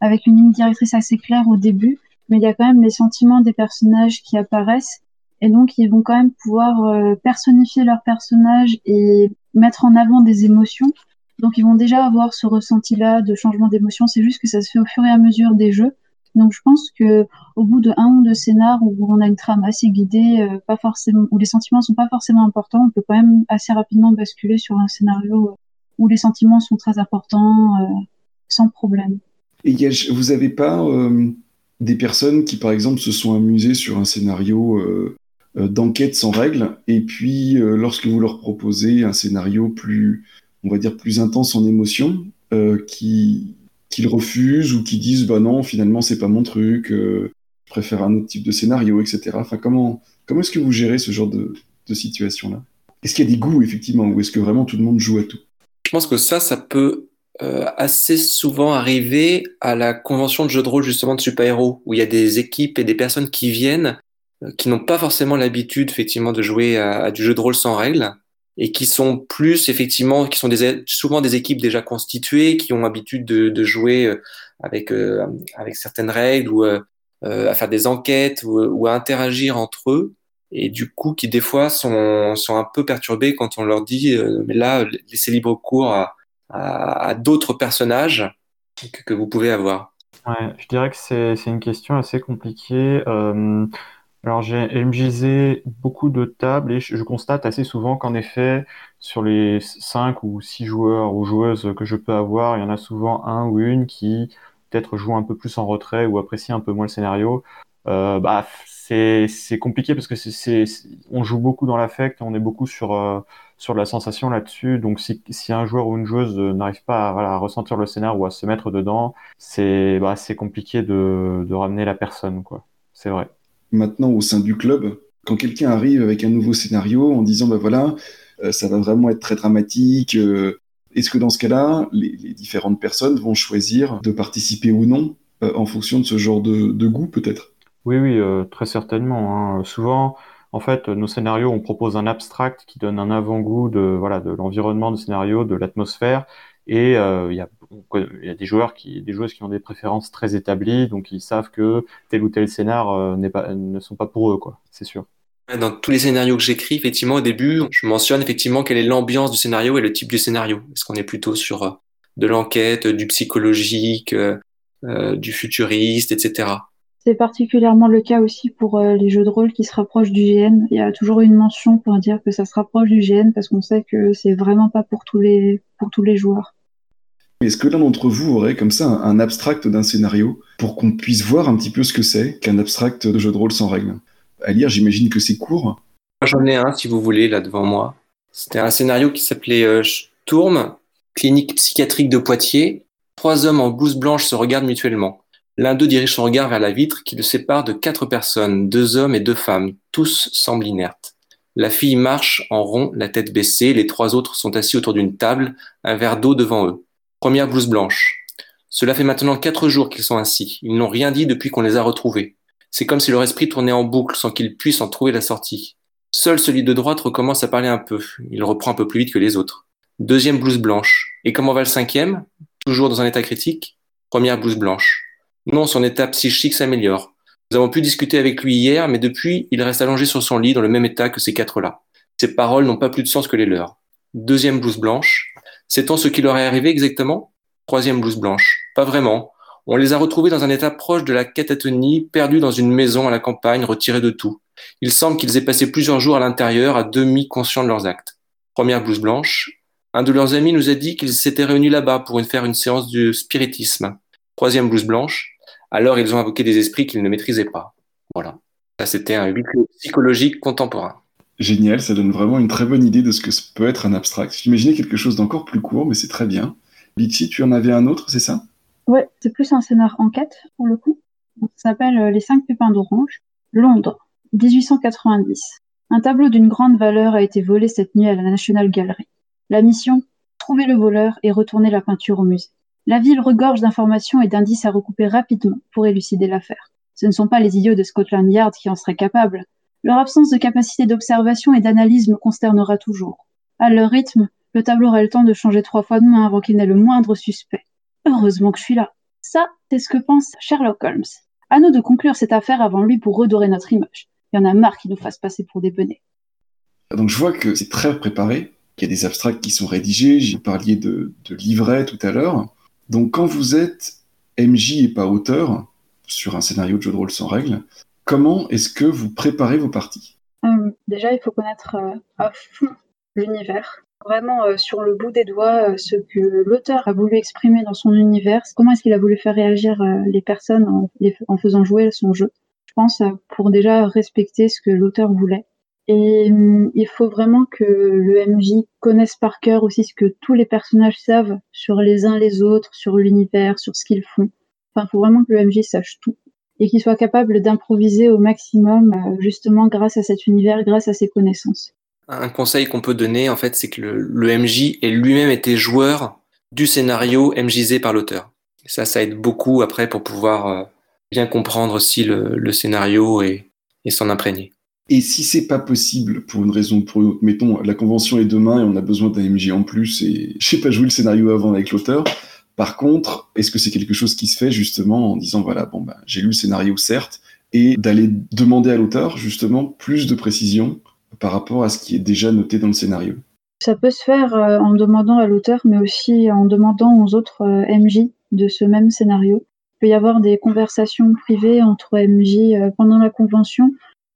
avec une ligne directrice assez claire au début, mais il y a quand même les sentiments des personnages qui apparaissent, et donc ils vont quand même pouvoir euh, personnifier leurs personnages et mettre en avant des émotions. Donc ils vont déjà avoir ce ressenti-là de changement d'émotion. C'est juste que ça se fait au fur et à mesure des jeux. Donc je pense que au bout de un ou deux scénars où on a une trame assez guidée, euh, pas forcément, où les sentiments sont pas forcément importants, on peut quand même assez rapidement basculer sur un scénario où les sentiments sont très importants. Euh, sans problème. Et vous n'avez pas des personnes qui, par exemple, se sont amusées sur un scénario d'enquête sans règles, et puis lorsque vous leur proposez un scénario plus, on va dire, plus intense en émotion, qui qu'ils refusent ou qui disent bah non finalement c'est pas mon truc je préfère un autre type de scénario etc enfin comment comment est-ce que vous gérez ce genre de, de situation là est-ce qu'il y a des goûts, effectivement, ou est-ce que vraiment tout le monde joue à tout? Je pense que ça, ça peut euh, assez souvent arriver à la convention de jeu de rôle, justement, de super-héros, où il y a des équipes et des personnes qui viennent, euh, qui n'ont pas forcément l'habitude, effectivement, de jouer à, du jeu de rôle sans règles, et qui sont plus, effectivement, qui sont des, souvent des équipes déjà constituées, qui ont l'habitude de, de, jouer euh, avec, avec certaines règles, ou à faire des enquêtes, ou, ou à interagir entre eux et du coup qui des fois sont, sont un peu perturbés quand on leur dit euh, mais là laissez libre cours à, à, d'autres personnages que, vous pouvez avoir. Je dirais que c'est, une question assez compliquée. Euh, alors j'ai MJZ beaucoup de tables et je, je constate assez souvent qu'en effet sur les 5 ou 6 joueurs ou joueuses que je peux avoir, il y en a souvent un ou une qui peut-être joue un peu plus en retrait ou apprécie un peu moins le scénario. Euh, bah, c'est compliqué parce que c'est on joue beaucoup dans l'affect, on est beaucoup sur euh, sur la sensation là-dessus. Donc si, si un joueur ou une joueuse n'arrive pas à, voilà, ressentir le scénario ou à se mettre dedans, c'est bah, compliqué de, de ramener la personne quoi. C'est vrai. Maintenant au sein du club, quand quelqu'un arrive avec un nouveau scénario en disant bah voilà, euh, ça va vraiment être très dramatique. Euh, est-ce que dans ce cas-là, les, les, différentes personnes vont choisir de participer ou non en fonction de ce genre de, de goût peut-être? Oui, oui, euh, très certainement. Hein. Souvent, en fait, nos scénarios, on propose un abstract qui donne un avant-goût de voilà de l'environnement du scénario, de l'atmosphère, et euh, il y a, des joueurs qui, des joueuses qui ont des préférences très établies, donc ils savent que tel ou tel scénar euh, pas, ne sont pas pour eux, quoi. C'est sûr. Dans tous les scénarios que j'écris, effectivement, au début, je mentionne effectivement quelle est l'ambiance du scénario et le type du scénario. Est-ce qu'on est plutôt sur de l'enquête, du psychologique, du futuriste, etc. C'est particulièrement le cas aussi pour euh, les jeux de rôle qui se rapprochent du GN. Il y a toujours une mention pour dire que ça se rapproche du GN parce qu'on sait que c'est vraiment pas pour tous les, pour tous les joueurs. Est-ce que l'un d'entre vous aurait comme ça un abstract d'un scénario pour qu'on puisse voir un petit peu ce que c'est qu'un abstract de jeu de rôle sans règles? À lire, j'imagine que c'est court. J'en ai un si vous voulez là devant moi. C'était un scénario qui s'appelait euh, Sturm, clinique psychiatrique de Poitiers. Trois hommes en blouse blanche se regardent mutuellement. L'un d'eux dirige son regard vers la vitre qui le sépare de quatre personnes, deux hommes et deux femmes. Tous semblent inertes. La fille marche en rond, la tête baissée. Les trois autres sont assis autour d'une table, un verre d'eau devant eux. Première blouse blanche. Cela fait maintenant quatre jours qu'ils sont ainsi. Ils n'ont rien dit depuis qu'on les a retrouvés. C'est comme si leur esprit tournait en boucle sans qu'ils puissent en trouver la sortie. Seul celui de droite recommence à parler un peu. Il reprend un peu plus vite que les autres. Deuxième blouse blanche. Et comment va le cinquième? Toujours dans un état critique? Première blouse blanche. Non, son état psychique s'améliore. Nous avons pu discuter avec lui hier, mais depuis, il reste allongé sur son lit dans le même état que ces quatre-là. Ses paroles n'ont pas plus de sens que les leurs. Deuxième blouse blanche. Sait-on ce qui leur est arrivé exactement? Troisième blouse blanche. Pas vraiment. On les a retrouvés dans un état proche de la catatonie, perdus dans une maison à la campagne, retirés de tout. Il semble qu'ils aient passé plusieurs jours à l'intérieur, à demi conscients de leurs actes. Première blouse blanche. Un de leurs amis nous a dit qu'ils s'étaient réunis là-bas pour faire une séance de spiritisme. Troisième blouse blanche alors ils ont invoqué des esprits qu'ils ne maîtrisaient pas. Voilà. Ça, c'était un huis psychologique contemporain. Génial, ça donne vraiment une très bonne idée de ce que peut être un abstract. J'imaginais quelque chose d'encore plus court, mais c'est très bien. Litchi, tu en avais un autre, c'est ça? Ouais, c'est plus un scénar enquête, pour le coup. Ça s'appelle euh, Les cinq pépins d'orange. Londres, 1890. Un tableau d'une grande valeur a été volé cette nuit à la National Gallery. La mission Trouver le voleur et retourner la peinture au musée. La ville regorge d'informations et d'indices à recouper rapidement pour élucider l'affaire. Ce ne sont pas les idiots de Scotland Yard qui en seraient capables. Leur absence de capacité d'observation et d'analyse me consternera toujours. À leur rythme, le tableau aura le temps de changer trois fois de main avant qu'il n'ait le moindre suspect. Heureusement que je suis là. Ça, c'est ce que pense Sherlock Holmes. À nous de conclure cette affaire avant lui pour redorer notre image. Il y en a marre qui nous fasse passer pour des benets. Donc je vois que c'est très préparé, qu'il y a des abstracts qui sont rédigés, j'ai parlé de, de livrets tout à l'heure. Donc quand vous êtes MJ et pas auteur sur un scénario de jeu de rôle sans règles, comment est-ce que vous préparez vos parties? Euh, Déjà, il faut connaître euh, à fond l'univers. vraiment euh, sur le bout des doigts ce que l'auteur a voulu exprimer dans son univers, comment est-ce qu'il a voulu faire réagir les personnes en, faisant jouer son jeu. Je pense pour déjà respecter ce que l'auteur voulait. Et hum, il faut vraiment que le MJ connaisse par cœur aussi ce que tous les personnages savent sur les uns les autres, sur l'univers, sur ce qu'ils font. Enfin, il faut vraiment que le MJ sache tout et qu'il soit capable d'improviser au maximum, euh, justement grâce à cet univers, grâce à ses connaissances. Un conseil qu'on peut donner, en fait, c'est que le, MJ ait lui-même été joueur du scénario MJisé par l'auteur. Ça, ça aide beaucoup après pour pouvoir euh, bien comprendre aussi le, scénario et s'en imprégner. Et si c'est pas possible pour une raison ou pour une autre, mettons la convention est demain et on a besoin d'un MJ en plus et je sais pas jouer le scénario avant avec l'auteur, par contre, est-ce que c'est quelque chose qui se fait justement en disant voilà, bon ben j'ai lu le scénario certes, et d'aller demander à l'auteur justement plus de précision par rapport à ce qui est déjà noté dans le scénario? Ça peut se faire euh, en demandant à l'auteur, mais aussi en demandant aux autres euh, MJ de ce même scénario. Il peut y avoir des conversations privées entre MJ euh, pendant la convention,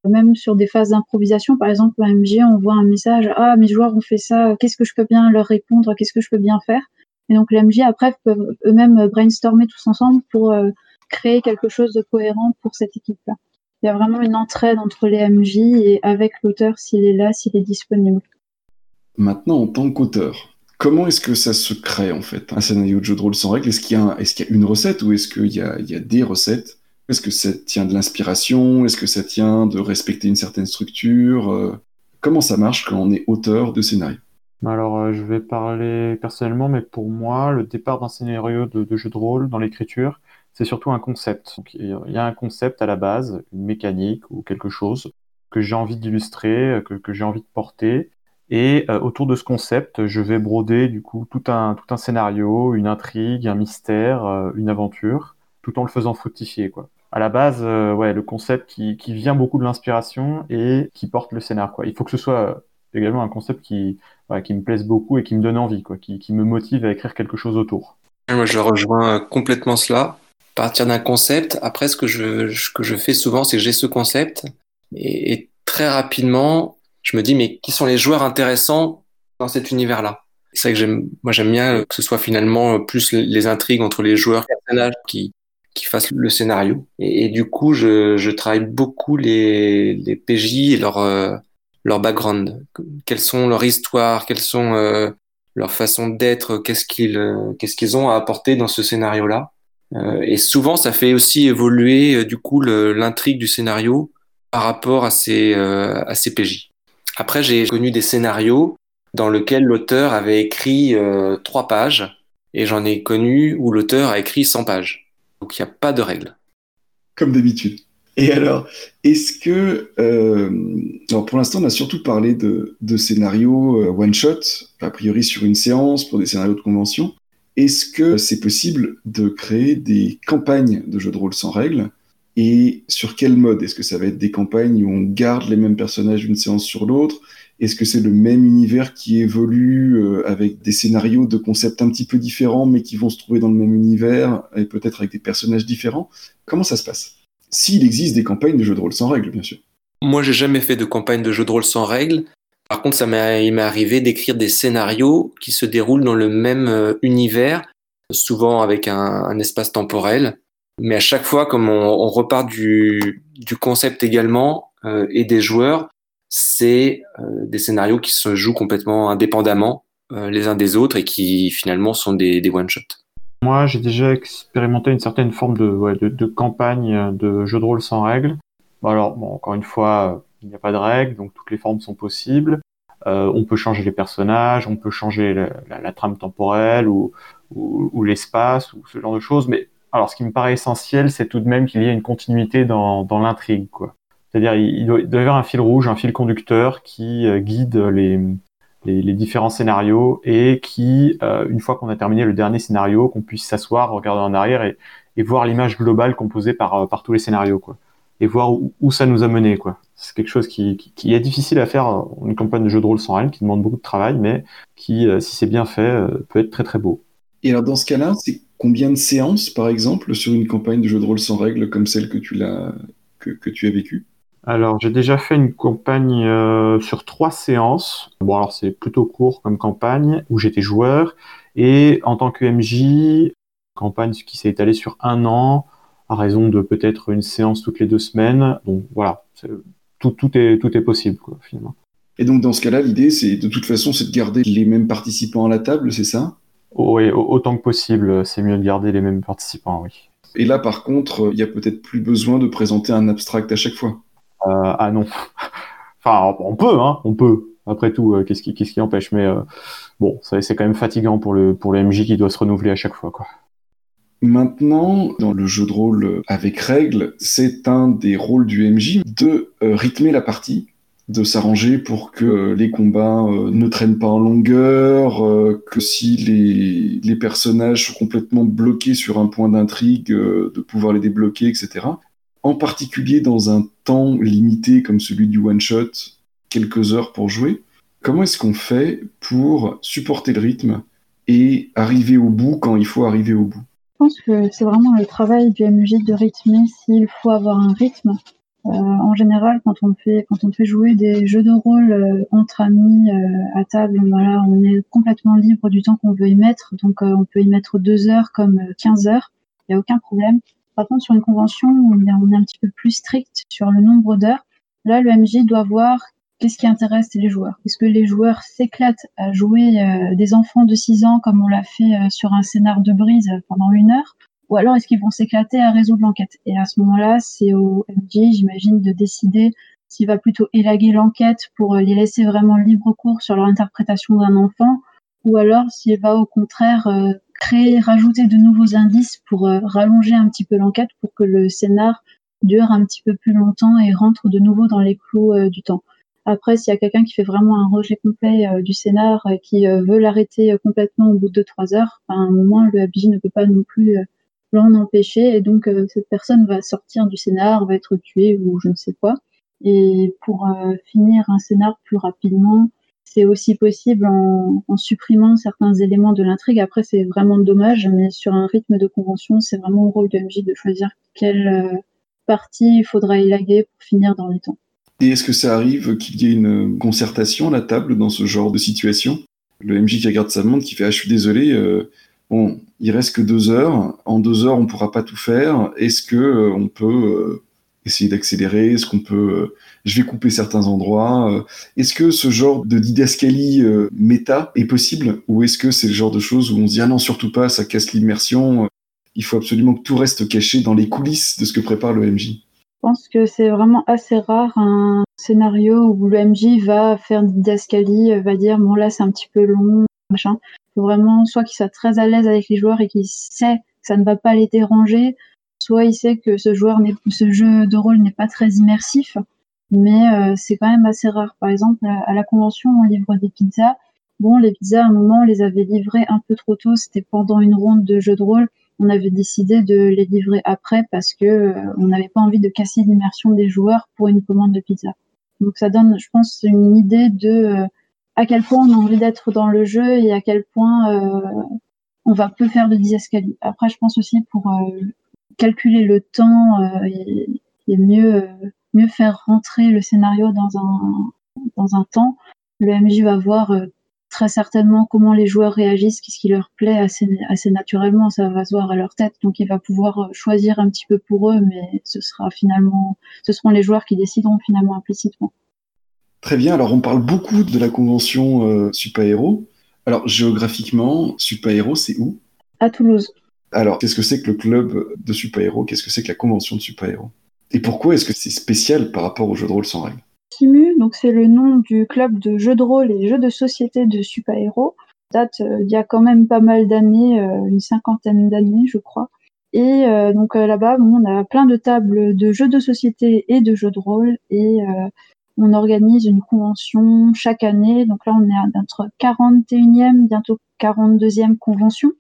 même sur des phases d'improvisation. Par exemple, un MJ envoie un message Ah, mes joueurs ont fait ça, qu'est-ce que je peux bien leur répondre, qu'est-ce que je peux bien faire? Et donc les MJ après peuvent eux-mêmes brainstormer tous ensemble pour euh, créer quelque chose de cohérent pour cette équipe-là. Il y a vraiment une entraide entre les MJ et avec l'auteur s'il est là, s'il est disponible. Maintenant, en tant qu'auteur, comment est-ce que ça se crée en fait un scénario de jeu de rôle sans règles? Est-ce qu'il y, a une recette ou est-ce qu'il y a, des recettes? Est-ce que ça tient de l'inspiration? Est-ce que ça tient de respecter une certaine structure? Euh, Comment ça marche quand on est auteur de scénario? Alors, euh, je vais parler personnellement, mais pour moi, le départ d'un scénario de, jeu de rôle dans l'écriture, c'est surtout un concept. il y a un concept à la base, une mécanique ou quelque chose que j'ai envie d'illustrer, que, j'ai envie de porter. Et euh, autour de ce concept, je vais broder du coup tout un, scénario, une intrigue, un mystère, euh, une aventure, tout en le faisant fructifier. Quoi. À la base, ouais, le concept qui, qui vient beaucoup de l'inspiration et qui porte le scénar. Quoi. Il faut que ce soit également un concept qui, qui me plaise beaucoup et qui me donne envie, quoi, qui, qui me motive à écrire quelque chose autour. Moi, je rejoins complètement cela. Partir d'un concept, après, ce que je, que je fais souvent, c'est que j'ai ce concept et, très rapidement, je me dis, mais qui sont les joueurs intéressants dans cet univers-là? C'est vrai que j'aime, moi, j'aime bien que ce soit finalement plus les intrigues entre les joueurs personnages qui, qui fassent le scénario. Et, du coup, je, je travaille beaucoup les, les PJ et leur, euh, leur background, quelles sont leurs histoires, quelles sont euh, leurs façons d'être, qu'est-ce qu'ils euh, qu'est-ce qu'ils ont à apporter dans ce scénario-là. Euh, et souvent, ça fait aussi évoluer du coup l'intrigue du scénario par rapport à ces à ces PJ. Après, j'ai connu des scénarios dans lesquels l'auteur avait écrit trois pages, et j'en ai connu où l'auteur a écrit 100 pages. Donc il n'y a pas de règle. Comme d'habitude. Et alors, est-ce que, euh, alors pour l'instant, on a surtout parlé de, de scénarios euh, one shot, a priori sur une séance pour des scénarios de convention. Est-ce que c'est possible de créer des campagnes de jeux de rôle sans règles? Et sur quel mode? Est-ce que ça va être des campagnes où on garde les mêmes personnages d'une séance sur l'autre? Est-ce que c'est le même univers qui évolue euh, avec des scénarios de concepts un petit peu différents mais qui vont se trouver dans le même univers et peut-être avec des personnages différents? Comment ça se passe? S'il existe des campagnes de jeux de rôle sans règles, bien sûr. Moi, j'ai jamais fait de campagne de jeux de rôle sans règles. Par contre, ça il m'est arrivé d'écrire des scénarios qui se déroulent dans le même euh, univers, souvent avec un, espace temporel. Mais à chaque fois, comme on, repart du, concept également euh, et des joueurs, c'est euh, des scénarios qui se jouent complètement indépendamment les uns des autres et qui finalement sont des one-shots. Moi, j'ai déjà expérimenté une certaine forme de, de, campagne de jeu de rôle sans règles. alors, bon, encore une fois, il n'y a pas de règles, donc toutes les formes sont possibles. Euh, on peut changer les personnages, on peut changer la, trame temporelle ou, ou, l'espace ou ce genre de choses. Mais alors, ce qui me paraît essentiel, c'est tout de même qu'il y ait une continuité dans, dans l'intrigue, quoi. C'est-à-dire, il, doit, y avoir un fil rouge, un fil conducteur qui euh, guide les, différents scénarios et qui, euh, une fois qu'on a terminé le dernier scénario, qu'on puisse s'asseoir, regarder en arrière et, voir l'image globale composée par, euh, par tous les scénarios, quoi. Et voir où, ça nous a mené, quoi. C'est quelque chose qui, est difficile à faire une campagne de jeu de rôle sans règles, qui demande beaucoup de travail, mais qui, si c'est bien fait, peut être très très beau. Et alors dans ce cas-là, c'est combien de séances, par exemple, sur une campagne de jeu de rôle sans règles comme celle que tu l'as que, que tu as vécue? Alors, j'ai déjà fait une campagne euh, sur trois séances. Bon, alors c'est plutôt court comme campagne où j'étais joueur. Et en tant que MJ, campagne qui s'est étalée sur un an, à raison de peut-être une séance toutes les deux semaines. Donc voilà, tout, tout, est, tout est possible quoi, finalement. Et donc dans ce cas-là, l'idée, c'est de toute façon, c'est de garder les mêmes participants à la table, c'est ça? Oui, autant que possible, c'est mieux de garder les mêmes participants, oui. Et là, par contre, il y a peut-être plus besoin de présenter un abstract à chaque fois? Euh, ah non. enfin, on peut, hein, on peut. Après tout, euh, qu'est-ce qui, qui empêche Mais euh, bon, c'est quand même fatigant pour le, pour MJ qui doit se renouveler à chaque fois, quoi. Maintenant, dans le jeu de rôle avec règles, c'est un des rôles du MJ de rythmer la partie, de s'arranger pour que les combats ne traînent pas en longueur, que si les, les, personnages sont complètement bloqués sur un point d'intrigue, de pouvoir les débloquer, etc en particulier dans un temps limité comme celui du one-shot, quelques heures pour jouer, comment est-ce qu'on fait pour supporter le rythme et arriver au bout quand il faut arriver au bout? Je pense que c'est vraiment le travail du MJ de rythmer s'il faut avoir un rythme. Euh, en général, quand on fait quand on fait jouer des jeux de rôle euh, entre amis euh, à table, voilà, on est complètement libre du temps qu'on veut y mettre. Donc, on peut y mettre deux heures comme 15 heures. Il n'y a aucun problème. Par contre, sur une convention, on est, un petit peu plus strict sur le nombre d'heures. Là, le MJ doit voir qu'est-ce qui intéresse les joueurs. Est-ce que les joueurs s'éclatent à jouer euh, des enfants de 6 ans comme on l'a fait euh, sur un scénar de brise pendant une heure? Ou alors est-ce qu'ils vont s'éclater à résoudre l'enquête? Et à ce moment-là, c'est au MJ, j'imagine, de décider s'il va plutôt élaguer l'enquête pour euh, les laisser vraiment libre cours sur leur interprétation d'un enfant, ou alors s'il va au contraire créer, rajouter de nouveaux indices pour euh, rallonger un petit peu l'enquête pour que le scénar dure un petit peu plus longtemps et rentre de nouveau dans les clous euh, du temps. Après, s'il y a quelqu'un qui fait vraiment un rejet complet euh, du scénar, qui veut l'arrêter complètement au bout de trois heures, à un moment, le ABJ ne peut pas non plus l'en empêcher, et donc cette personne va sortir du scénar, va être tuée ou je ne sais quoi. Et pour finir un scénar plus rapidement, c'est aussi possible en, supprimant certains éléments de l'intrigue. Après, c'est vraiment dommage, mais sur un rythme de convention, c'est vraiment au rôle de MJ de choisir quelle euh, partie il faudra élaguer pour finir dans les temps. Et est-ce que ça arrive qu'il y ait une concertation à la table dans ce genre de situation? Le MJ qui regarde sa montre, qui fait Ah, je suis désolé, euh, bon, il reste que deux heures. En deux heures, on ne pourra pas tout faire. Est-ce que euh, on peut essayer d'accélérer Est-ce qu'on peut euh, Je vais couper certains endroits. Euh, est-ce que ce genre de didascalie euh, méta est possible ou est-ce que c'est le genre de choses où on se dit ah non surtout pas, ça casse l'immersion. Il faut absolument que tout reste caché dans les coulisses de ce que prépare le MJ. Je pense que c'est vraiment assez rare un scénario où le MJ va faire didascalie, va dire bon là c'est un petit peu long, machin. Faut vraiment soit qu'il soit très à l'aise avec les joueurs et qu'il sait que ça ne va pas les déranger, soit il sait que ce jeu de rôle n'est pas très immersif, mais euh, c'est quand même assez rare. Par exemple, à la convention, on livre des pizzas. Bon, les pizzas, à un moment, on les avait livrées un peu trop tôt. C'était pendant une ronde de jeu de rôle. On avait décidé de les livrer après parce que euh, on n'avait pas envie de casser l'immersion des joueurs pour une commande de pizza. Donc ça donne, je pense, une idée de euh, à quel point on a envie d'être dans le jeu et à quel point on va peu faire de didascalie. Après, je pense aussi pour calculer le temps euh, et, mieux, euh, mieux faire rentrer le scénario dans un, dans un temps, le MJ va voir euh, très certainement comment les joueurs réagissent, qu'est-ce qui leur plaît assez, assez naturellement, ça va se voir à leur tête, donc il va pouvoir choisir un petit peu pour eux, mais ce sera finalement, ce seront les joueurs qui décideront finalement implicitement. Très bien, alors on parle beaucoup de la convention euh, Super Héros. Alors géographiquement, Super Héros, c'est où? À Toulouse. Alors, qu'est-ce que c'est que le club de super-héros? Qu'est-ce que c'est que la convention de super-héros? Et pourquoi est-ce que c'est spécial par rapport au jeu de rôle sans règles? Simu, donc c'est le nom du club de jeux de rôle et jeux de société de super-héros. Date euh, il y a quand même pas mal d'années, euh, une cinquantaine d'années, je crois. Et euh, donc là-bas, on a plein de tables de jeux de société et de jeux de rôle et on organise une convention chaque année. Donc là, on est à notre 41e, bientôt 42e convention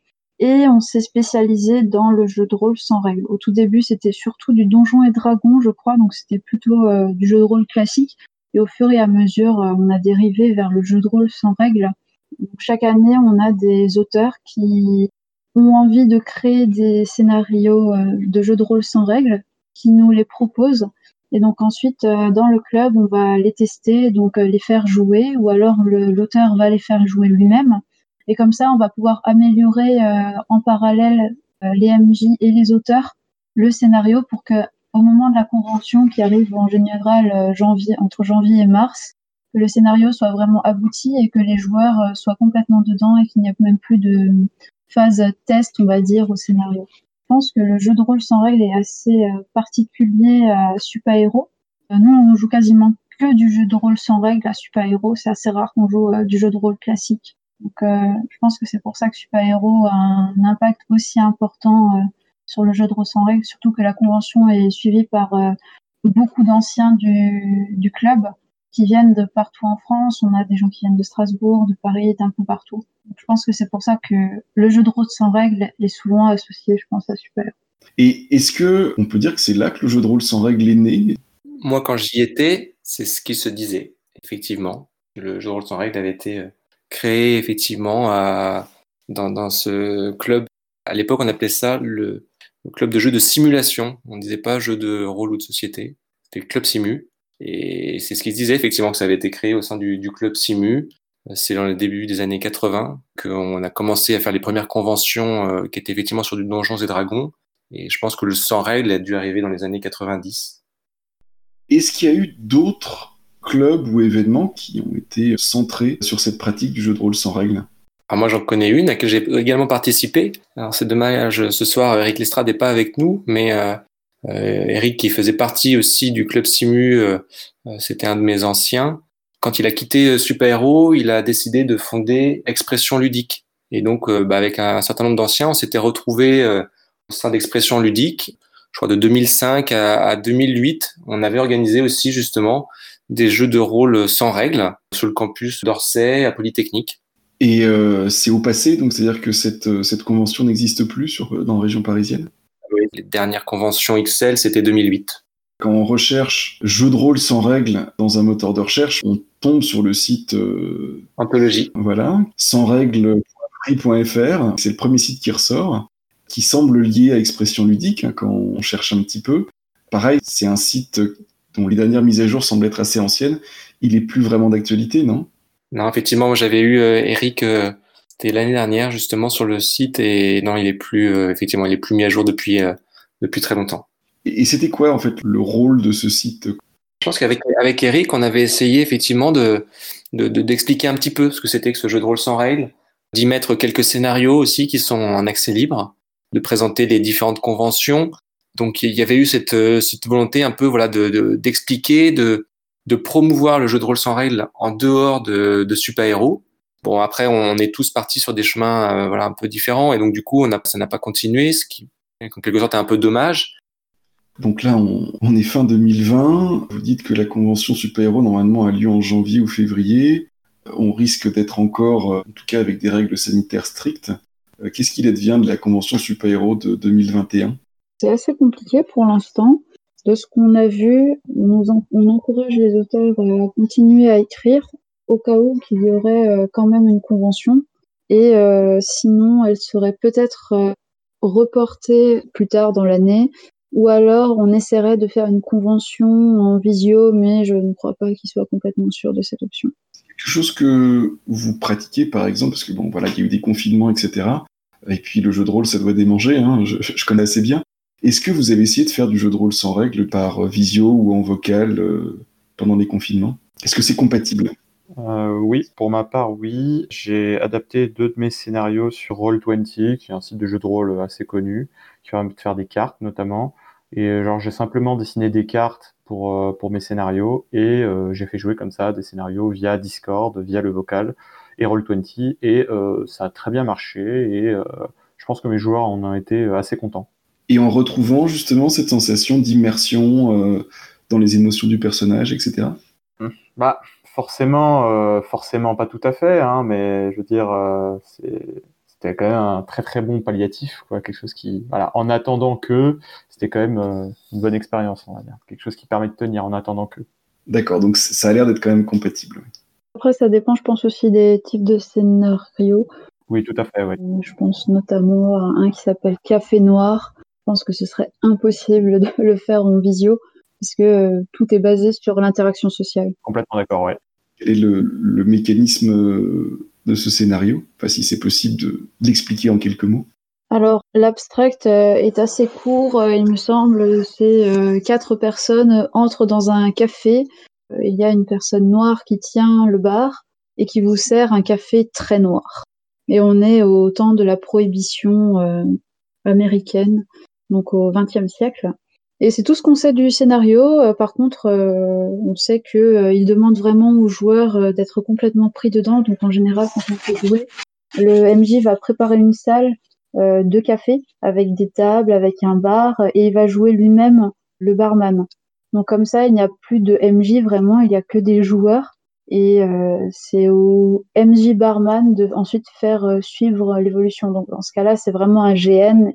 et on s'est spécialisé dans le jeu de rôle sans règles. Au tout début, c'était surtout du donjon et dragon, je crois, donc c'était plutôt euh, du jeu de rôle classique. Et au fur et à mesure, euh, on a dérivé vers le jeu de rôle sans règles. chaque année, on a des auteurs qui ont envie de créer des scénarios euh, de jeux de rôle sans règles, qui nous les proposent. Et donc ensuite, dans le club, on va les tester, donc les faire jouer, ou alors l'auteur va les faire jouer lui-même. Et comme ça, on va pouvoir améliorer en parallèle les MJ et les auteurs le scénario pour que au moment de la convention qui arrive en général janvier entre janvier et mars, que le scénario soit vraiment abouti et que les joueurs soient complètement dedans et qu'il n'y ait même plus de phase test, on va dire, au scénario pense que le jeu de rôle sans règles est assez euh, particulier à Super Hero. Euh, nous, on joue quasiment que du jeu de rôle sans règles à Super Hero. C'est assez rare qu'on joue euh, du jeu de rôle classique. Donc, je pense que c'est pour ça que Super Hero a un impact aussi important sur le jeu de rôle sans règles, surtout que la convention est suivie par beaucoup d'anciens du, du club qui viennent de partout en France. On a des gens qui viennent de Strasbourg, de Paris, d'un peu partout. je pense que c'est pour ça que le jeu de rôle sans règles est souvent associé, je pense, à Super. Et est-ce que on peut dire que c'est là que le jeu de rôle sans règles est né? Moi, quand j'y étais, c'est ce qui se disait, effectivement. Le jeu de rôle sans règles avait été euh, créé, effectivement, à, dans, dans ce club. À l'époque, on appelait ça le, club de jeux de simulation. On ne disait pas jeu de rôle ou de société. C'était le club simu. Et c'est ce qu'il disait effectivement que ça avait été créé au sein du, club Simu. C'est dans le début des années 80 qu'on a commencé à faire les premières conventions euh, qui étaient effectivement sur du Donjons et Dragons. Et je pense que le sans règles a dû arriver dans les années 90. Est-ce qu'il y a eu d'autres clubs ou événements qui ont été centrés sur cette pratique du jeu de rôle sans règles moi, j'en connais une à laquelle j'ai également participé. Alors c'est dommage, ce soir, Eric Lestrade n'est pas avec nous, mais euh, euh, Eric, qui faisait partie aussi du club Simu, euh, c'était un de mes anciens. Quand il a quitté Super Hero, il a décidé de fonder Expression Ludique. Et donc, bah, avec un, certain nombre d'anciens, on s'était retrouvés au sein d'Expression Ludique. Je crois de 2005 à, 2008, on avait organisé aussi justement des jeux de rôle sans règles sur le campus d'Orsay à Polytechnique. Et c'est au passé, donc c'est-à-dire que cette, cette convention n'existe plus sur, dans la région parisienne? Les dernières conventions XL, c'était 2008. Quand on recherche jeu de rôle sans règles dans un moteur de recherche, on tombe sur le site euh, Anthologie. Voilà, sans règles.free.fr, c'est le premier site qui ressort, qui semble lié à expression ludique hein, quand on cherche un petit peu. Pareil, c'est un site dont les dernières mises à jour semblent être assez anciennes. Il est plus vraiment d'actualité, non? Non, effectivement, j'avais eu euh, Eric euh, c'était l'année dernière justement sur le site et non, il est plus euh, effectivement, il est plus mis à jour depuis euh, depuis très longtemps. Et c'était quoi en fait le rôle de ce site? Je pense qu'avec avec Eric, on avait essayé effectivement de d'expliquer un petit peu ce que c'était que ce jeu de rôle sans règles, d'y mettre quelques scénarios aussi qui sont en accès libre, de présenter les différentes conventions. Donc il y avait eu cette, euh, volonté un peu voilà de d'expliquer, de, de, promouvoir le jeu de rôle sans règles en dehors de, de super héros Bon, après, on est tous partis sur des chemins euh, voilà, un peu différents, et donc du coup, on a, ça n'a pas continué, ce qui, en quelque sorte, est un peu dommage. Donc là, on, est fin 2020. Vous dites que la convention super-héros, normalement, a lieu en janvier ou février. On risque d'être encore, euh, en tout cas avec des règles sanitaires strictes. Qu'est-ce qu'il advient de la convention super-héros de 2021 C'est assez compliqué pour l'instant. De ce qu'on a vu, on, encourage les auteurs à continuer à écrire au cas où qu'il y aurait euh, quand même une convention. Et euh, sinon, elle serait peut-être euh, reportée plus tard dans l'année, ou alors on essaierait de faire une convention en visio, mais je ne crois pas qu'il soit complètement sûr de cette option. Quelque chose que vous pratiquez par exemple, parce que bon voilà, il y a eu des confinements, etc. Et puis le jeu de rôle, ça doit démanger, hein, je, connais assez bien. Est-ce que vous avez essayé de faire du jeu de rôle sans règles par visio ou en vocal pendant les confinements? Est-ce que c'est compatible? Euh, oui, pour ma part, oui. J'ai adapté deux de mes scénarios sur Roll20, qui est un site de jeu de rôle assez connu, qui va me faire des cartes notamment. Et euh, genre, j'ai simplement dessiné des cartes pour, euh, pour mes scénarios et j'ai fait jouer comme ça des scénarios via Discord, via le vocal et Roll20. Et ça a très bien marché et je pense que mes joueurs en ont été assez contents. Et en retrouvant justement cette sensation d'immersion dans les émotions du personnage, etc. Bah, forcément, euh, forcément pas tout à fait, hein, mais je veux dire, euh, c'était quand même un très très bon palliatif, quoi, quelque chose qui, voilà, en attendant que, c'était quand même euh, une bonne expérience, on va dire, quelque chose qui permet de tenir en attendant que. D'accord, donc ça a l'air d'être quand même compatible. Après, ça dépend, je pense aussi des types de scénarios. Oui, tout à fait, oui. Je pense notamment à un qui s'appelle Café Noir. Je pense que ce serait impossible de le faire en visio puisque tout est basé sur l'interaction sociale. Complètement d'accord, ouais. Quel est le, le mécanisme de ce scénario? Enfin, si c'est possible de l'expliquer en quelques mots. Alors, l'abstract est assez court, il me semble. C'est quatre personnes entrent dans un café. Il y a une personne noire qui tient le bar et qui vous sert un café très noir. Et on est au temps de la prohibition euh, américaine, donc au XXe siècle. Et c'est tout ce qu'on sait du scénario. Euh, par contre, euh, on sait que il demande vraiment aux joueurs d'être complètement pris dedans. Donc en général, quand on fait jouer, le MJ va préparer une salle de café avec des tables, avec un bar, et il va jouer lui-même le barman. Donc comme ça, il n'y a plus de MJ vraiment, il n'y a que des joueurs et euh, c'est au MJ Barman de ensuite faire euh, suivre l'évolution. Donc dans ce cas-là, c'est vraiment un GN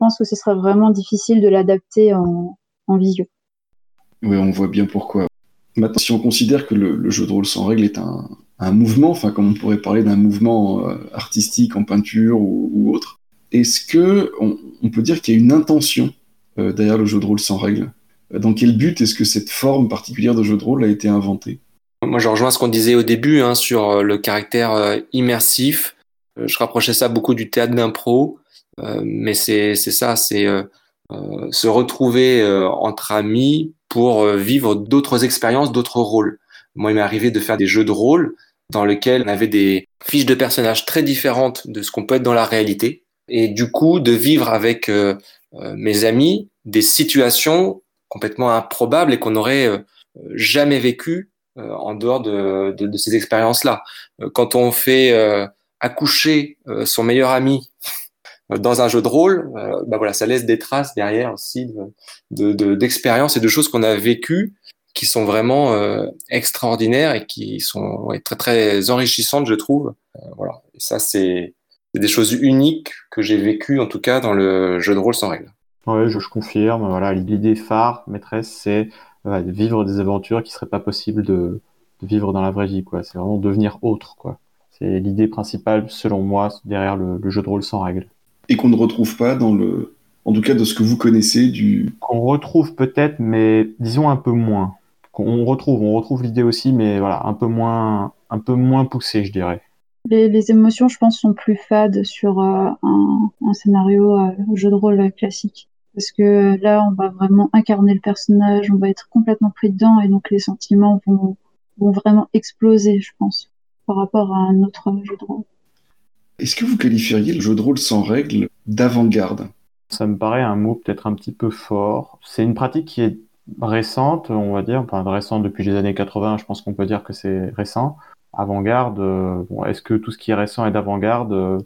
pense que ce sera vraiment difficile de l'adapter en, en visio. Oui, on voit bien pourquoi. Maintenant, si on considère que le, jeu de rôle sans règles est un, un, mouvement, enfin comme on pourrait parler d'un mouvement euh, artistique en peinture ou, autre, est-ce que on, peut dire qu'il y a une intention derrière le jeu de rôle sans règles? Dans quel but est-ce que cette forme particulière de jeu de rôle a été inventée? Moi, je rejoins ce qu'on disait au début hein, sur euh, le caractère euh, immersif. Euh, je rapprochais ça beaucoup du théâtre d'impro, mais c'est ça, c'est se retrouver entre amis pour vivre d'autres expériences, d'autres rôles. Moi, il m'est arrivé de faire des jeux de rôle dans lesquels on avait des fiches de personnages très différentes de ce qu'on peut être dans la réalité, et du coup de vivre avec mes amis des situations complètement improbables et qu'on n'aurait jamais vécues euh, en dehors de, ces expériences-là. Euh, quand on fait euh, accoucher son meilleur ami dans un jeu de rôle, bah voilà, ça laisse des traces derrière aussi d'expériences de, et de choses qu'on a vécues qui sont vraiment extraordinaires et qui sont très très enrichissantes, je trouve. voilà, et ça c'est des choses uniques que j'ai vécues en tout cas dans le jeu de rôle sans règles. Oui, je, confirme. Voilà, l'idée phare, maîtresse, c'est de vivre des aventures qui seraient pas possibles de, vivre dans la vraie vie. C'est vraiment devenir autre. C'est l'idée principale, selon moi, derrière le, jeu de rôle sans règles. Et qu'on ne retrouve pas dans le, en tout cas de ce que vous connaissez du. Qu'on retrouve peut-être, mais disons un peu moins. Qu'on retrouve, on retrouve l'idée aussi, mais voilà, un peu moins, un peu moins poussé, je dirais. Les, émotions, je pense, sont plus fades sur euh, un, scénario euh, jeu de rôle classique parce que là, on va vraiment incarner le personnage, on va être complètement pris dedans, et donc les sentiments vont, vont vraiment exploser, je pense, par rapport à un autre jeu de rôle. Est-ce que vous qualifieriez le jeu de rôle sans règles d'avant-garde? Ça me paraît un mot peut-être un petit peu fort. C'est une pratique qui est récente, on va dire, enfin récente depuis les années 80, je pense qu'on peut dire que c'est récent. Avant-garde, euh, bon, est-ce que tout ce qui est récent est d'avant-garde? Euh,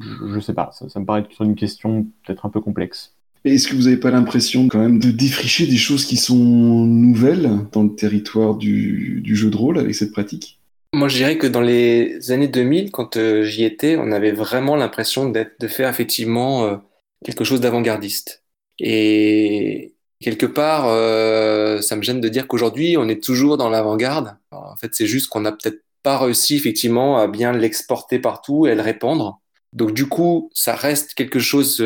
Je ne sais pas, ça, ça me paraît être une question peut-être un peu complexe. Est-ce que vous n'avez pas l'impression quand même de défricher des choses qui sont nouvelles dans le territoire du, jeu de rôle avec cette pratique? Moi, je dirais que dans les années 2000, quand euh, j'y étais, on avait vraiment l'impression de faire effectivement euh, quelque chose d'avant-gardiste. Et quelque part, euh, ça me gêne de dire qu'aujourd'hui, on est toujours dans l'avant-garde. En fait, c'est juste qu'on n'a peut-être pas réussi effectivement à bien l'exporter partout et le répandre. Donc du coup, ça reste quelque chose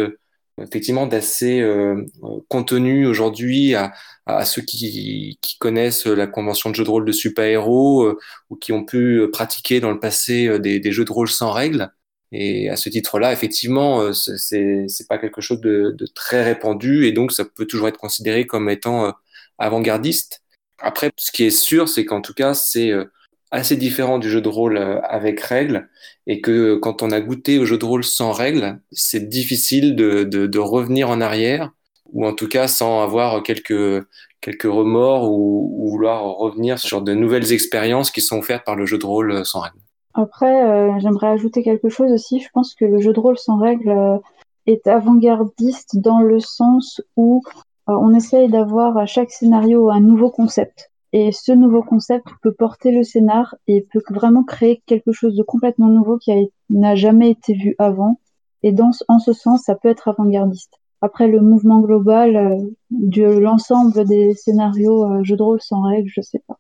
effectivement d'assez euh, contenu aujourd'hui à, à, ceux qui, qui, connaissent la convention de jeux de rôle de super-héros euh, ou qui ont pu pratiquer dans le passé euh, des, des, jeux de rôle sans règles. Et à ce titre-là, effectivement, euh, c'est pas quelque chose de, de, très répandu et donc ça peut toujours être considéré comme étant avant-gardiste. Après, ce qui est sûr, c'est qu'en tout cas, c'est assez différent du jeu de rôle euh, avec règles et que quand on a goûté au jeu de rôle sans règles, c'est difficile de, de, de, revenir en arrière ou en tout cas sans avoir quelques, quelques remords ou, ou, vouloir revenir sur de nouvelles expériences qui sont offertes par le jeu de rôle euh, sans règles. Après, euh, j'aimerais ajouter quelque chose aussi. Je pense que le jeu de rôle sans règles est avant-gardiste dans le sens où on essaye d'avoir à chaque scénario un nouveau concept. Et ce nouveau concept peut porter le scénar et peut vraiment créer quelque chose de complètement nouveau qui n'a jamais été vu avant. Et dans, en ce sens, ça peut être avant-gardiste. Après, le mouvement global euh, de l'ensemble des scénarios euh, jeux de rôle sans règles, je sais pas.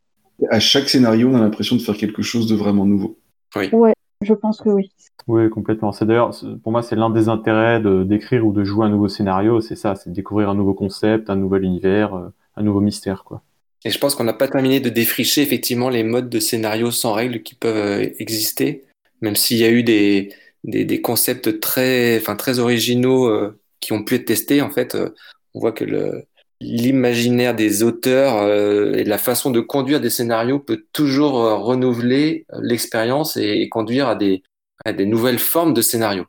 À chaque scénario, on a l'impression de faire quelque chose de vraiment nouveau. Oui. Ouais, je pense que oui. Oui, complètement. C'est d'ailleurs, pour moi, c'est l'un des intérêts de d'écrire ou de jouer un nouveau scénario. C'est ça, c'est découvrir un nouveau concept, un nouvel univers, euh, un nouveau mystère, quoi. Et je pense qu'on n'a pas terminé de défricher effectivement les modes de scénario sans règles qui peuvent euh, exister, même s'il y a eu des, des, des, concepts très, enfin, très originaux euh, qui ont pu être testés. En fait, euh, on voit que le, l'imaginaire des auteurs et la façon de conduire des scénarios peut toujours renouveler l'expérience et, et, conduire à des, à des nouvelles formes de scénarios.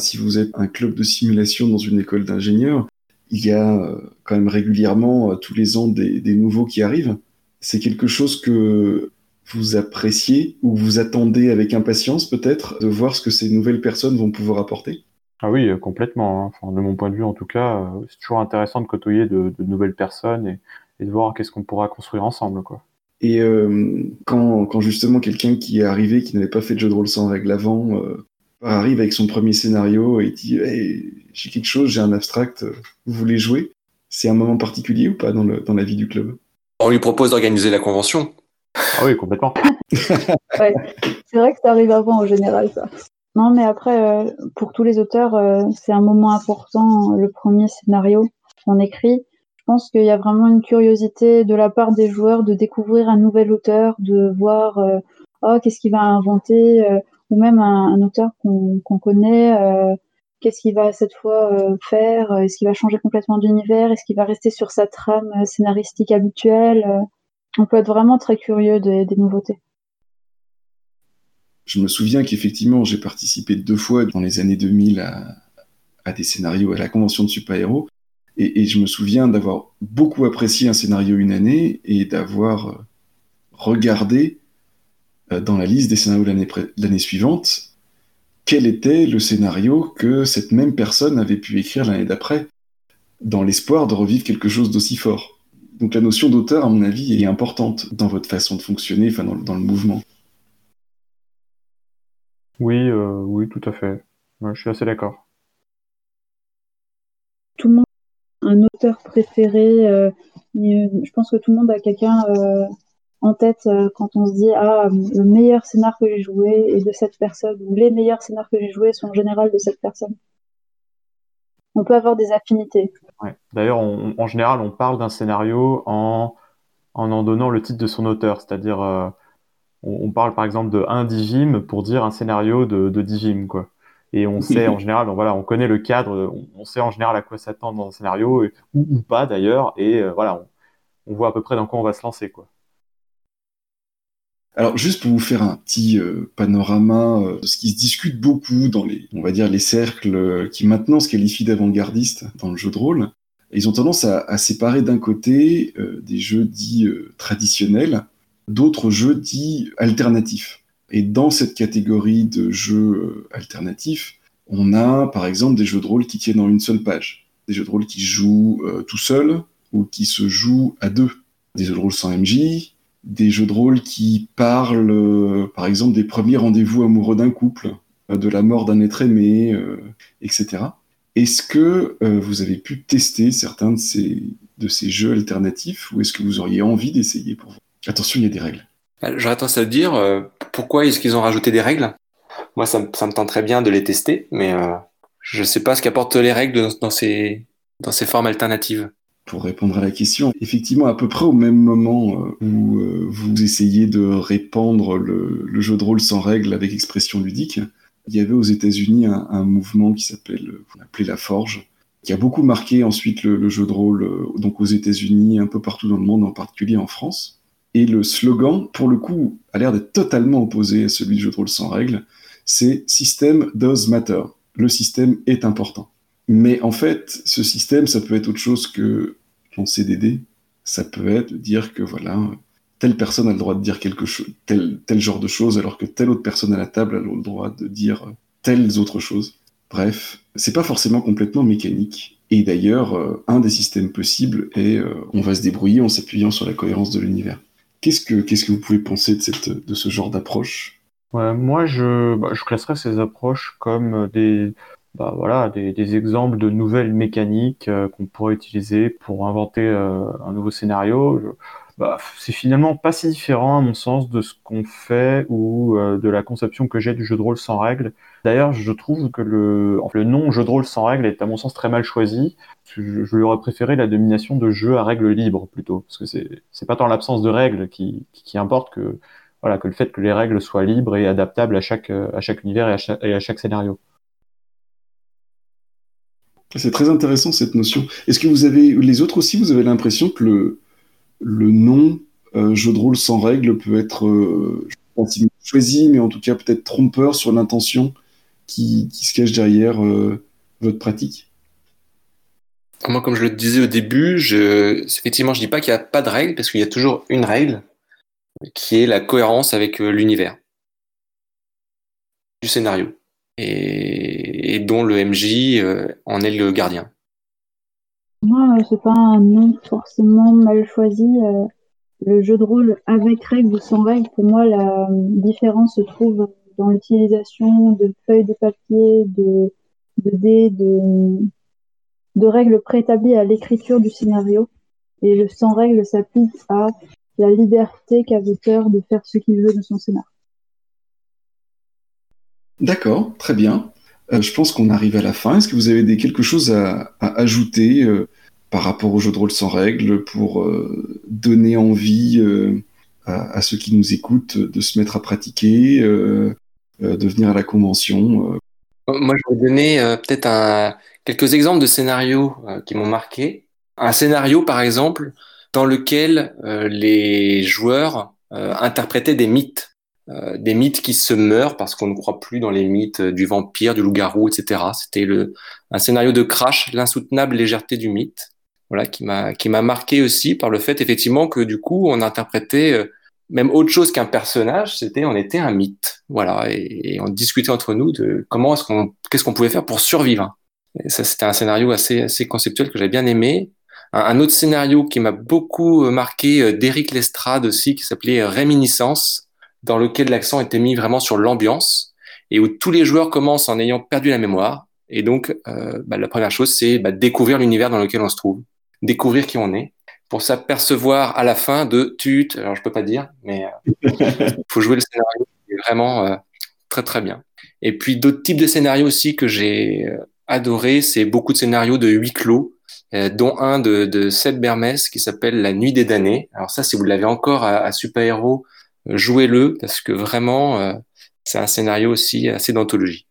Si vous êtes un club de simulation dans une école d'ingénieurs, il y a euh, quand même régulièrement, euh, tous les ans, des, des nouveaux qui arrivent. C'est quelque chose que vous appréciez ou vous attendez avec impatience peut-être de voir ce que ces nouvelles personnes vont pouvoir apporter? Ah oui, euh, complètement. Hein. Enfin, de mon point de vue, en tout cas, c'est toujours intéressant de côtoyer de, de nouvelles personnes et, et de voir qu'est-ce qu'on pourra construire ensemble. Quoi. Et euh, quand, quand, justement quelqu'un qui est arrivé, qui n'avait pas fait de jeu de rôle sans règle avant, euh, arrive avec son premier scénario et dit hey, j'ai quelque chose, j'ai un abstract, vous voulez jouer? C'est un moment particulier ou pas dans, le, dans la vie du club? On lui propose d'organiser la convention. Ah oui, complètement. ouais, c'est vrai que ça arrive avant en général, ça. Non, mais après, euh, pour tous les auteurs, euh, c'est un moment important, le premier scénario qu'on écrit. Je pense qu'il y a vraiment une curiosité de la part des joueurs de découvrir un nouvel auteur, de voir euh, oh, qu'est-ce qu'il va inventer, ou même un, auteur qu'on qu connaît, qu'est-ce qu'il va cette fois euh, faire Est-ce qu'il va changer complètement d'univers Est-ce qu'il va rester sur sa trame euh, scénaristique habituelle On peut être vraiment très curieux des, nouveautés. Je me souviens qu'effectivement, j'ai participé deux fois dans les années 2000 à, des scénarios à la convention de super-héros. Et, et, je me souviens d'avoir beaucoup apprécié un scénario une année et d'avoir euh, regardé dans la liste des scénarios de l'année suivante quel était le scénario que cette même personne avait pu écrire l'année d'après, dans l'espoir de revivre quelque chose d'aussi fort? Donc la notion d'auteur, à mon avis, est importante dans votre façon de fonctionner, enfin dans, dans le mouvement. Oui, euh, oui, tout à fait. Ouais, je suis assez d'accord. Tout le monde a un auteur préféré. Euh, je pense que tout le monde a quelqu'un euh, en tête euh, quand on se dit ah le meilleur scénar que j'ai joué est de cette personne ou les meilleurs scénars que j'ai joués sont en général de cette personne. On peut avoir des affinités. Ouais. D'ailleurs, en général, on parle d'un scénario en, en en donnant le titre de son auteur, c'est-à-dire euh, on, on, parle par exemple de un digime pour dire un scénario de, de digime quoi. Et on sait en général, on, voilà, on connaît le cadre, on, on sait en général à quoi s'attendre dans un scénario et, ou, ou, pas d'ailleurs, et euh, voilà, on, on voit à peu près dans quoi on va se lancer quoi. Alors, juste pour vous faire un petit euh, panorama euh, de ce qui se discute beaucoup dans les, on va dire, les cercles euh, qui maintenant se qualifient d'avant-gardistes dans le jeu de rôle, ils ont tendance à, séparer d'un côté euh, des jeux dits euh, traditionnels, d'autres jeux dits alternatifs. Et dans cette catégorie de jeux euh, alternatifs, on a par exemple des jeux de rôle qui tiennent en une seule page, des jeux de rôle qui jouent tout seul ou qui se jouent à deux, des jeux de rôle sans MJ, des jeux de rôle qui parlent, euh, par exemple, des premiers rendez-vous amoureux d'un couple, euh, de la mort d'un être aimé, euh, etc. Est-ce que vous avez pu tester certains de ces, jeux alternatifs ou est-ce que vous auriez envie d'essayer pour vous? Attention, il y a des règles. J'aurais tendance à dire, pourquoi est-ce qu'ils ont rajouté des règles? Moi, ça, me tente très bien de les tester, mais je ne sais pas ce qu'apportent les règles dans ces formes alternatives pour répondre à la question, effectivement, à peu près au même moment euh, où euh, vous essayez de répandre le, le, jeu de rôle sans règles avec expression ludique, il y avait aux États-Unis un, un, mouvement qui s'appelle, qu'on appelait la Forge, qui a beaucoup marqué ensuite le, le jeu de rôle, euh, donc aux États-Unis, un peu partout dans le monde, en particulier en France. Et le slogan, pour le coup, a l'air d'être totalement opposé à celui du jeu de rôle sans règles. C'est System does matter. Le système est important. Mais en fait, ce système, ça peut être autre chose que en CDD. Ça peut être de dire que voilà, telle personne a le droit de dire quelque chose, tel, tel genre de choses, alors que telle autre personne à la table a le droit de dire telles autres choses. Bref, c'est pas forcément complètement mécanique. Et d'ailleurs, euh, un des systèmes possibles est euh, on va se débrouiller en s'appuyant sur la cohérence de l'univers. Qu'est-ce que, qu'est-ce que vous pouvez penser de, cette, de ce genre d'approche? Ouais, Moi, je, bah, je classerais ces approches comme des, bah, voilà, des, des, exemples de nouvelles mécaniques euh, qu'on pourrait utiliser pour inventer euh, un nouveau scénario. Bah, c'est finalement pas si différent à mon sens de ce qu'on fait ou euh, de la conception que j'ai du jeu de rôle sans règles. D'ailleurs, je trouve que le, le nom jeu de rôle sans règles est à mon sens très mal choisi. Je, lui aurais préféré la domination de jeu à règles libres plutôt, parce que c'est c'est pas tant l'absence de règles qui, qui importe que voilà que le fait que les règles soient libres et adaptables à chaque à chaque univers et à chaque scénario. C'est très intéressant cette notion. Est-ce que vous avez les autres aussi Vous avez l'impression que le le nom euh, jeu de rôle sans règles peut être euh, choisi, mais en tout cas peut-être trompeur sur l'intention qui, se cache derrière euh, votre pratique? Moi, comme je le disais au début, effectivement, je dis pas qu'il n'y a pas de règle, parce qu'il y a toujours une règle qui est la cohérence avec l'univers du scénario, et, et dont le MJ en est le gardien. Moi, c'est pas un nom forcément mal choisi. Euh, le jeu de rôle avec règles ou sans règles, pour moi, la différence se trouve dans l'utilisation de feuilles de papier, de, de dés, de, de règles préétablies à l'écriture du scénario. Et le sans règles s'applique à la liberté qu'a l'auteur de faire ce qu'il veut de son scénario. D'accord, très bien. Euh, je pense qu'on arrive à la fin. Est-ce que vous avez quelque chose à, ajouter euh, par rapport au jeu de rôle sans règles pour euh, donner envie à, à, ceux qui nous écoutent de se mettre à pratiquer, de venir à la convention Moi, je vais donner peut-être quelques exemples de scénarios qui m'ont marqué. Un scénario, par exemple, dans lequel les joueurs interprétaient des mythes. Euh, des mythes qui se meurent parce qu'on ne croit plus dans les mythes du vampire, du loup-garou, etc. C'était le, un scénario de crash, l'insoutenable légèreté du mythe, voilà, qui m'a qui m'a marqué aussi par le fait effectivement que du coup on interprétait euh, même autre chose qu'un personnage, c'était on était un mythe, voilà, et, et on discutait entre nous de comment est-ce qu'on qu'est-ce qu'on pouvait faire pour survivre. Et ça c'était un scénario assez assez conceptuel que j'ai bien aimé. Un, un, autre scénario qui m'a beaucoup marqué d'Éric Lestrade aussi qui s'appelait Réminiscence dans lequel l'accent était mis vraiment sur l'ambiance et où tous les joueurs commencent en ayant perdu la mémoire. Et donc, euh, bah, la première chose, c'est bah, découvrir l'univers dans lequel on se trouve, découvrir qui on est, pour s'apercevoir à la fin de tut. Alors, je peux pas dire, mais il euh, faut jouer le scénario. Vraiment euh, très très bien. Et puis d'autres types de scénarios aussi que j'ai adoré, c'est beaucoup de scénarios de huis clos, dont un de, de Seb Bermès qui s'appelle La Nuit des damnés. Alors ça, si vous l'avez encore à, à Super Héros, jouez-le parce que vraiment, euh, c'est un scénario aussi assez d'anthologie.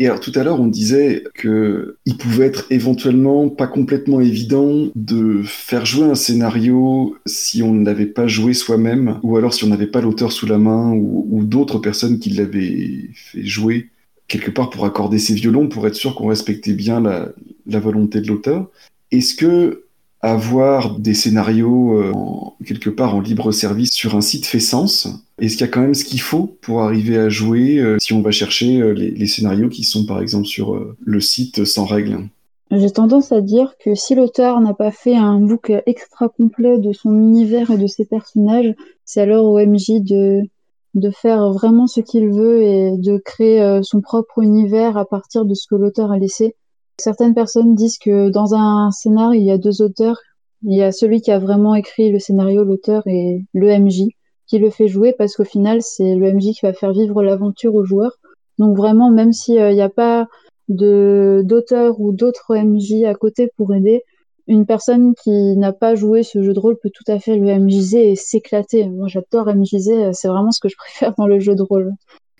Et alors tout à l'heure, on disait que il pouvait être éventuellement pas complètement évident de faire jouer un scénario si on ne l'avait pas joué soi-même, ou alors si on n'avait pas l'auteur sous la main, ou, d'autres personnes qui l'avaient fait jouer quelque part pour accorder ses violons, pour être sûr qu'on respectait bien la volonté de l'auteur. Est-ce que avoir des scénarios euh, quelque part en libre service sur un site fait sens Est-ce qu'il y a quand même ce qu'il faut pour arriver à jouer euh, si on va chercher euh, les, scénarios qui sont par exemple sur le site sans règles? J'ai tendance à dire que si l'auteur n'a pas fait un book extra complet de son univers et de ses personnages, c'est alors au MJ de, de faire vraiment ce qu'il veut et de créer son propre univers à partir de ce que l'auteur a laissé. Certaines personnes disent que dans un scénario, il y a deux auteurs. Il y a celui qui a vraiment écrit le scénario, l'auteur, et le MJ qui le fait jouer parce qu'au final, c'est le MJ qui va faire vivre l'aventure aux joueurs. Donc vraiment, même s'il n'y a pas d'auteur ou d'autres MJ à côté pour aider, une personne qui n'a pas joué ce jeu de rôle peut tout à fait le MJZ et s'éclater. Moi, j'adore MJZ, c'est vraiment ce que je préfère dans le jeu de rôle.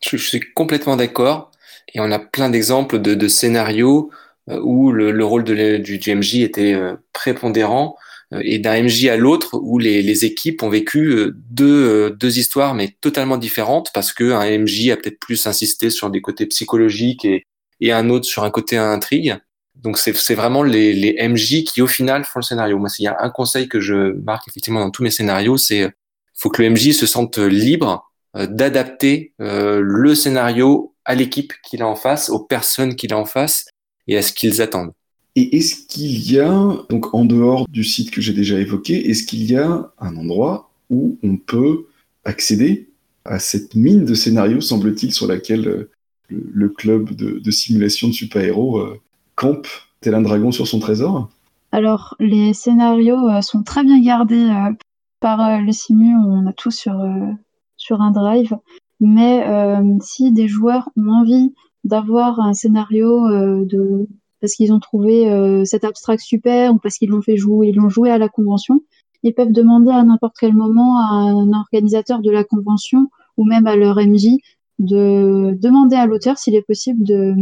Je, suis complètement d'accord. Et on a plein d'exemples de, scénarios euh, où le, le rôle de, du, du, MJ était euh, prépondérant euh, et d'un MJ à l'autre où les, les, équipes ont vécu deux, deux histoires mais totalement différentes parce que un MJ a peut-être plus insisté sur des côtés psychologiques et, et un autre sur un côté intrigue. Donc c'est vraiment les, les MJ qui au final font le scénario. Moi, s'il y a un conseil que je marque effectivement dans tous mes scénarios, c'est faut que le MJ se sente libre d'adapter euh, le scénario à l'équipe qu'il a en face, aux personnes qu'il a en face, et à ce qu'ils attendent. Et est-ce qu'il y a, donc en dehors du site que j'ai déjà évoqué, est-ce qu'il y a un endroit où on peut accéder à cette mine de scénarios, semble-t-il, sur laquelle euh, le, le, club de, de, simulation de super-héros euh, campe tel un dragon sur son trésor? Alors, les scénarios euh, sont très bien gardés par le simu, on a tout sur, sur un drive. Mais si des joueurs ont envie d'avoir un scénario de parce qu'ils ont trouvé cet abstract super ou parce qu'ils l'ont fait jouer, ils l'ont joué à la convention, ils peuvent demander à n'importe quel moment à un organisateur de la convention ou même à leur MJ de demander à l'auteur s'il est possible de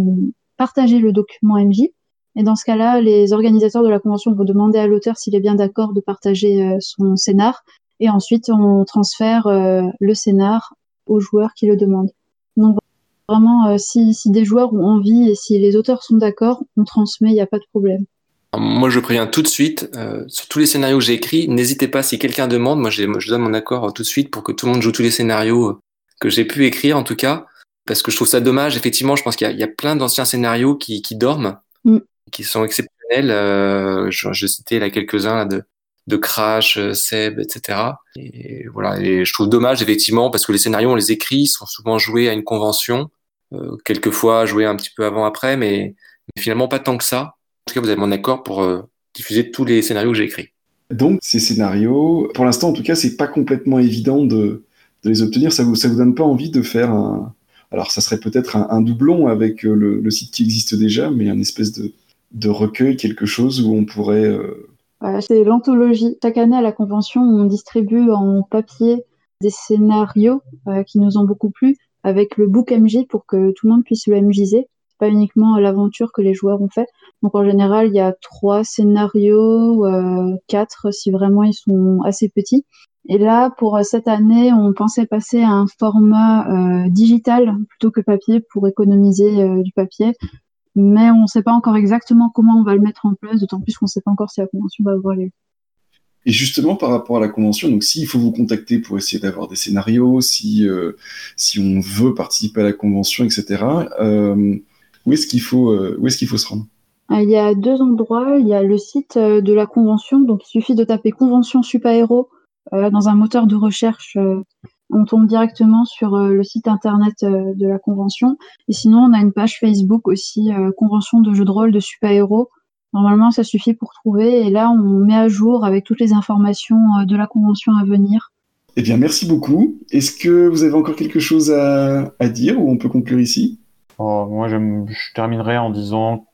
partager le document MJ. Et dans ce cas-là, les organisateurs de la convention vont demander à l'auteur s'il est bien d'accord de partager euh, son scénar. Et ensuite, on transfère euh, le scénar aux joueurs qui le demandent. Vraiment, euh, si, si des joueurs ont envie et si les auteurs sont d'accord, on transmet, il n'y a pas de problème. Moi, je préviens tout de suite, euh, sur tous les scénarios que j'ai écrits, n'hésitez pas, si quelqu'un demande, moi, je donne mon accord tout de suite pour que tout le monde joue tous les scénarios que j'ai pu écrire, en tout cas, parce que je trouve ça dommage. Effectivement, je pense qu'il y, y, a plein d'anciens scénarios qui, qui dorment, mm. qui sont exceptionnels. Euh, je, je, citais là quelques-uns de, de Crash, euh, Seb, etc. Et voilà, et je trouve dommage, effectivement, parce que les scénarios, on les écrit, sont souvent joués à une convention, euh, quelquefois joués un petit peu avant, après, mais, mais finalement pas tant que ça. En tout cas, vous avez mon accord pour euh, diffuser tous les scénarios que j'ai écrits. Donc, ces scénarios, pour l'instant, en tout cas, c'est pas complètement évident de, de, les obtenir. Ça vous, ça vous donne pas envie de faire un. Alors, ça serait peut-être un, un, doublon avec euh, le, le, site qui existe déjà, mais un espèce de, de recueil, quelque chose où on pourrait. Euh... C'est l'anthologie. Chaque année à la convention, on distribue en papier des scénarios euh, qui nous ont beaucoup plu avec le book MJ pour que tout le monde puisse le MJiser pas uniquement l'aventure que les joueurs ont fait. Donc en général, il y a trois scénarios, euh, quatre si vraiment ils sont assez petits. Et là, pour cette année, on pensait passer à un format euh, digital plutôt que papier pour économiser euh, du papier. Mais on ne sait pas encore exactement comment on va le mettre en place, d'autant plus qu'on ne sait pas encore si la convention va avoir lieu. Et justement, par rapport à la convention, donc s'il faut vous contacter pour essayer d'avoir des scénarios, si, euh, si on veut participer à la convention, etc., euh, où est-ce qu'il faut, euh, est-ce faut se rendre? Il y a deux endroits. Il y a le site de la convention, donc il suffit de taper Convention Super-Héros dans un moteur de recherche. on tombe directement sur le site internet de la convention. Et sinon, on a une page Facebook aussi, Convention de jeux de rôle de super-héros. Normalement, ça suffit pour trouver. Et là, on met à jour avec toutes les informations de la convention à venir. Eh bien, merci beaucoup. Est-ce que vous avez encore quelque chose à, à dire ou on peut conclure ici? Oh, moi, je terminerai en disant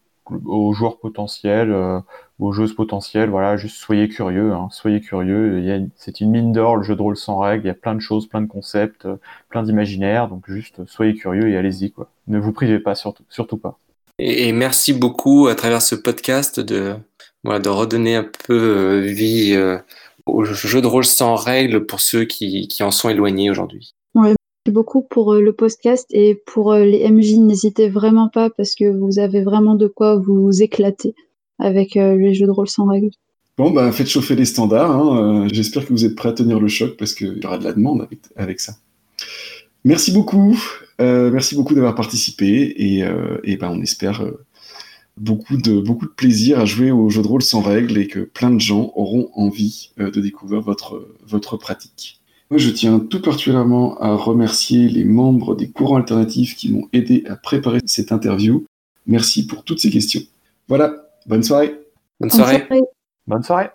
aux joueurs potentiels, euh, aux joueuses potentielles, voilà, juste soyez curieux, hein, soyez curieux. C'est une mine d'or, le jeu de rôle sans règles. Il y a plein de choses, plein de concepts, euh, plein d'imaginaires. Donc juste soyez curieux et allez-y, quoi. Ne vous privez pas, surtout, surtout pas. Et, merci beaucoup à travers ce podcast de, voilà, de redonner un peu euh, vie au jeu de rôle sans règles pour ceux qui, qui en sont éloignés aujourd'hui beaucoup pour euh, le podcast et pour euh, les MJ. N'hésitez vraiment pas parce que vous avez vraiment de quoi vous éclater avec euh, les jeux de rôle sans règles. Bon, bah, faites chauffer les standards. Hein. J'espère que vous êtes prêts à tenir le choc parce qu'il y aura de la demande avec, avec ça. Merci beaucoup. Euh, merci beaucoup d'avoir participé et, euh, et ben, on espère beaucoup, de, beaucoup de plaisir à jouer aux jeux de rôle sans règles et que plein de gens auront envie de découvrir votre, votre pratique. Moi, je tiens tout particulièrement à remercier les membres des courants alternatifs qui m'ont aidé à préparer cette interview. Merci pour toutes ces questions. Voilà, bonne soirée. Bonne soirée. Bonne soirée.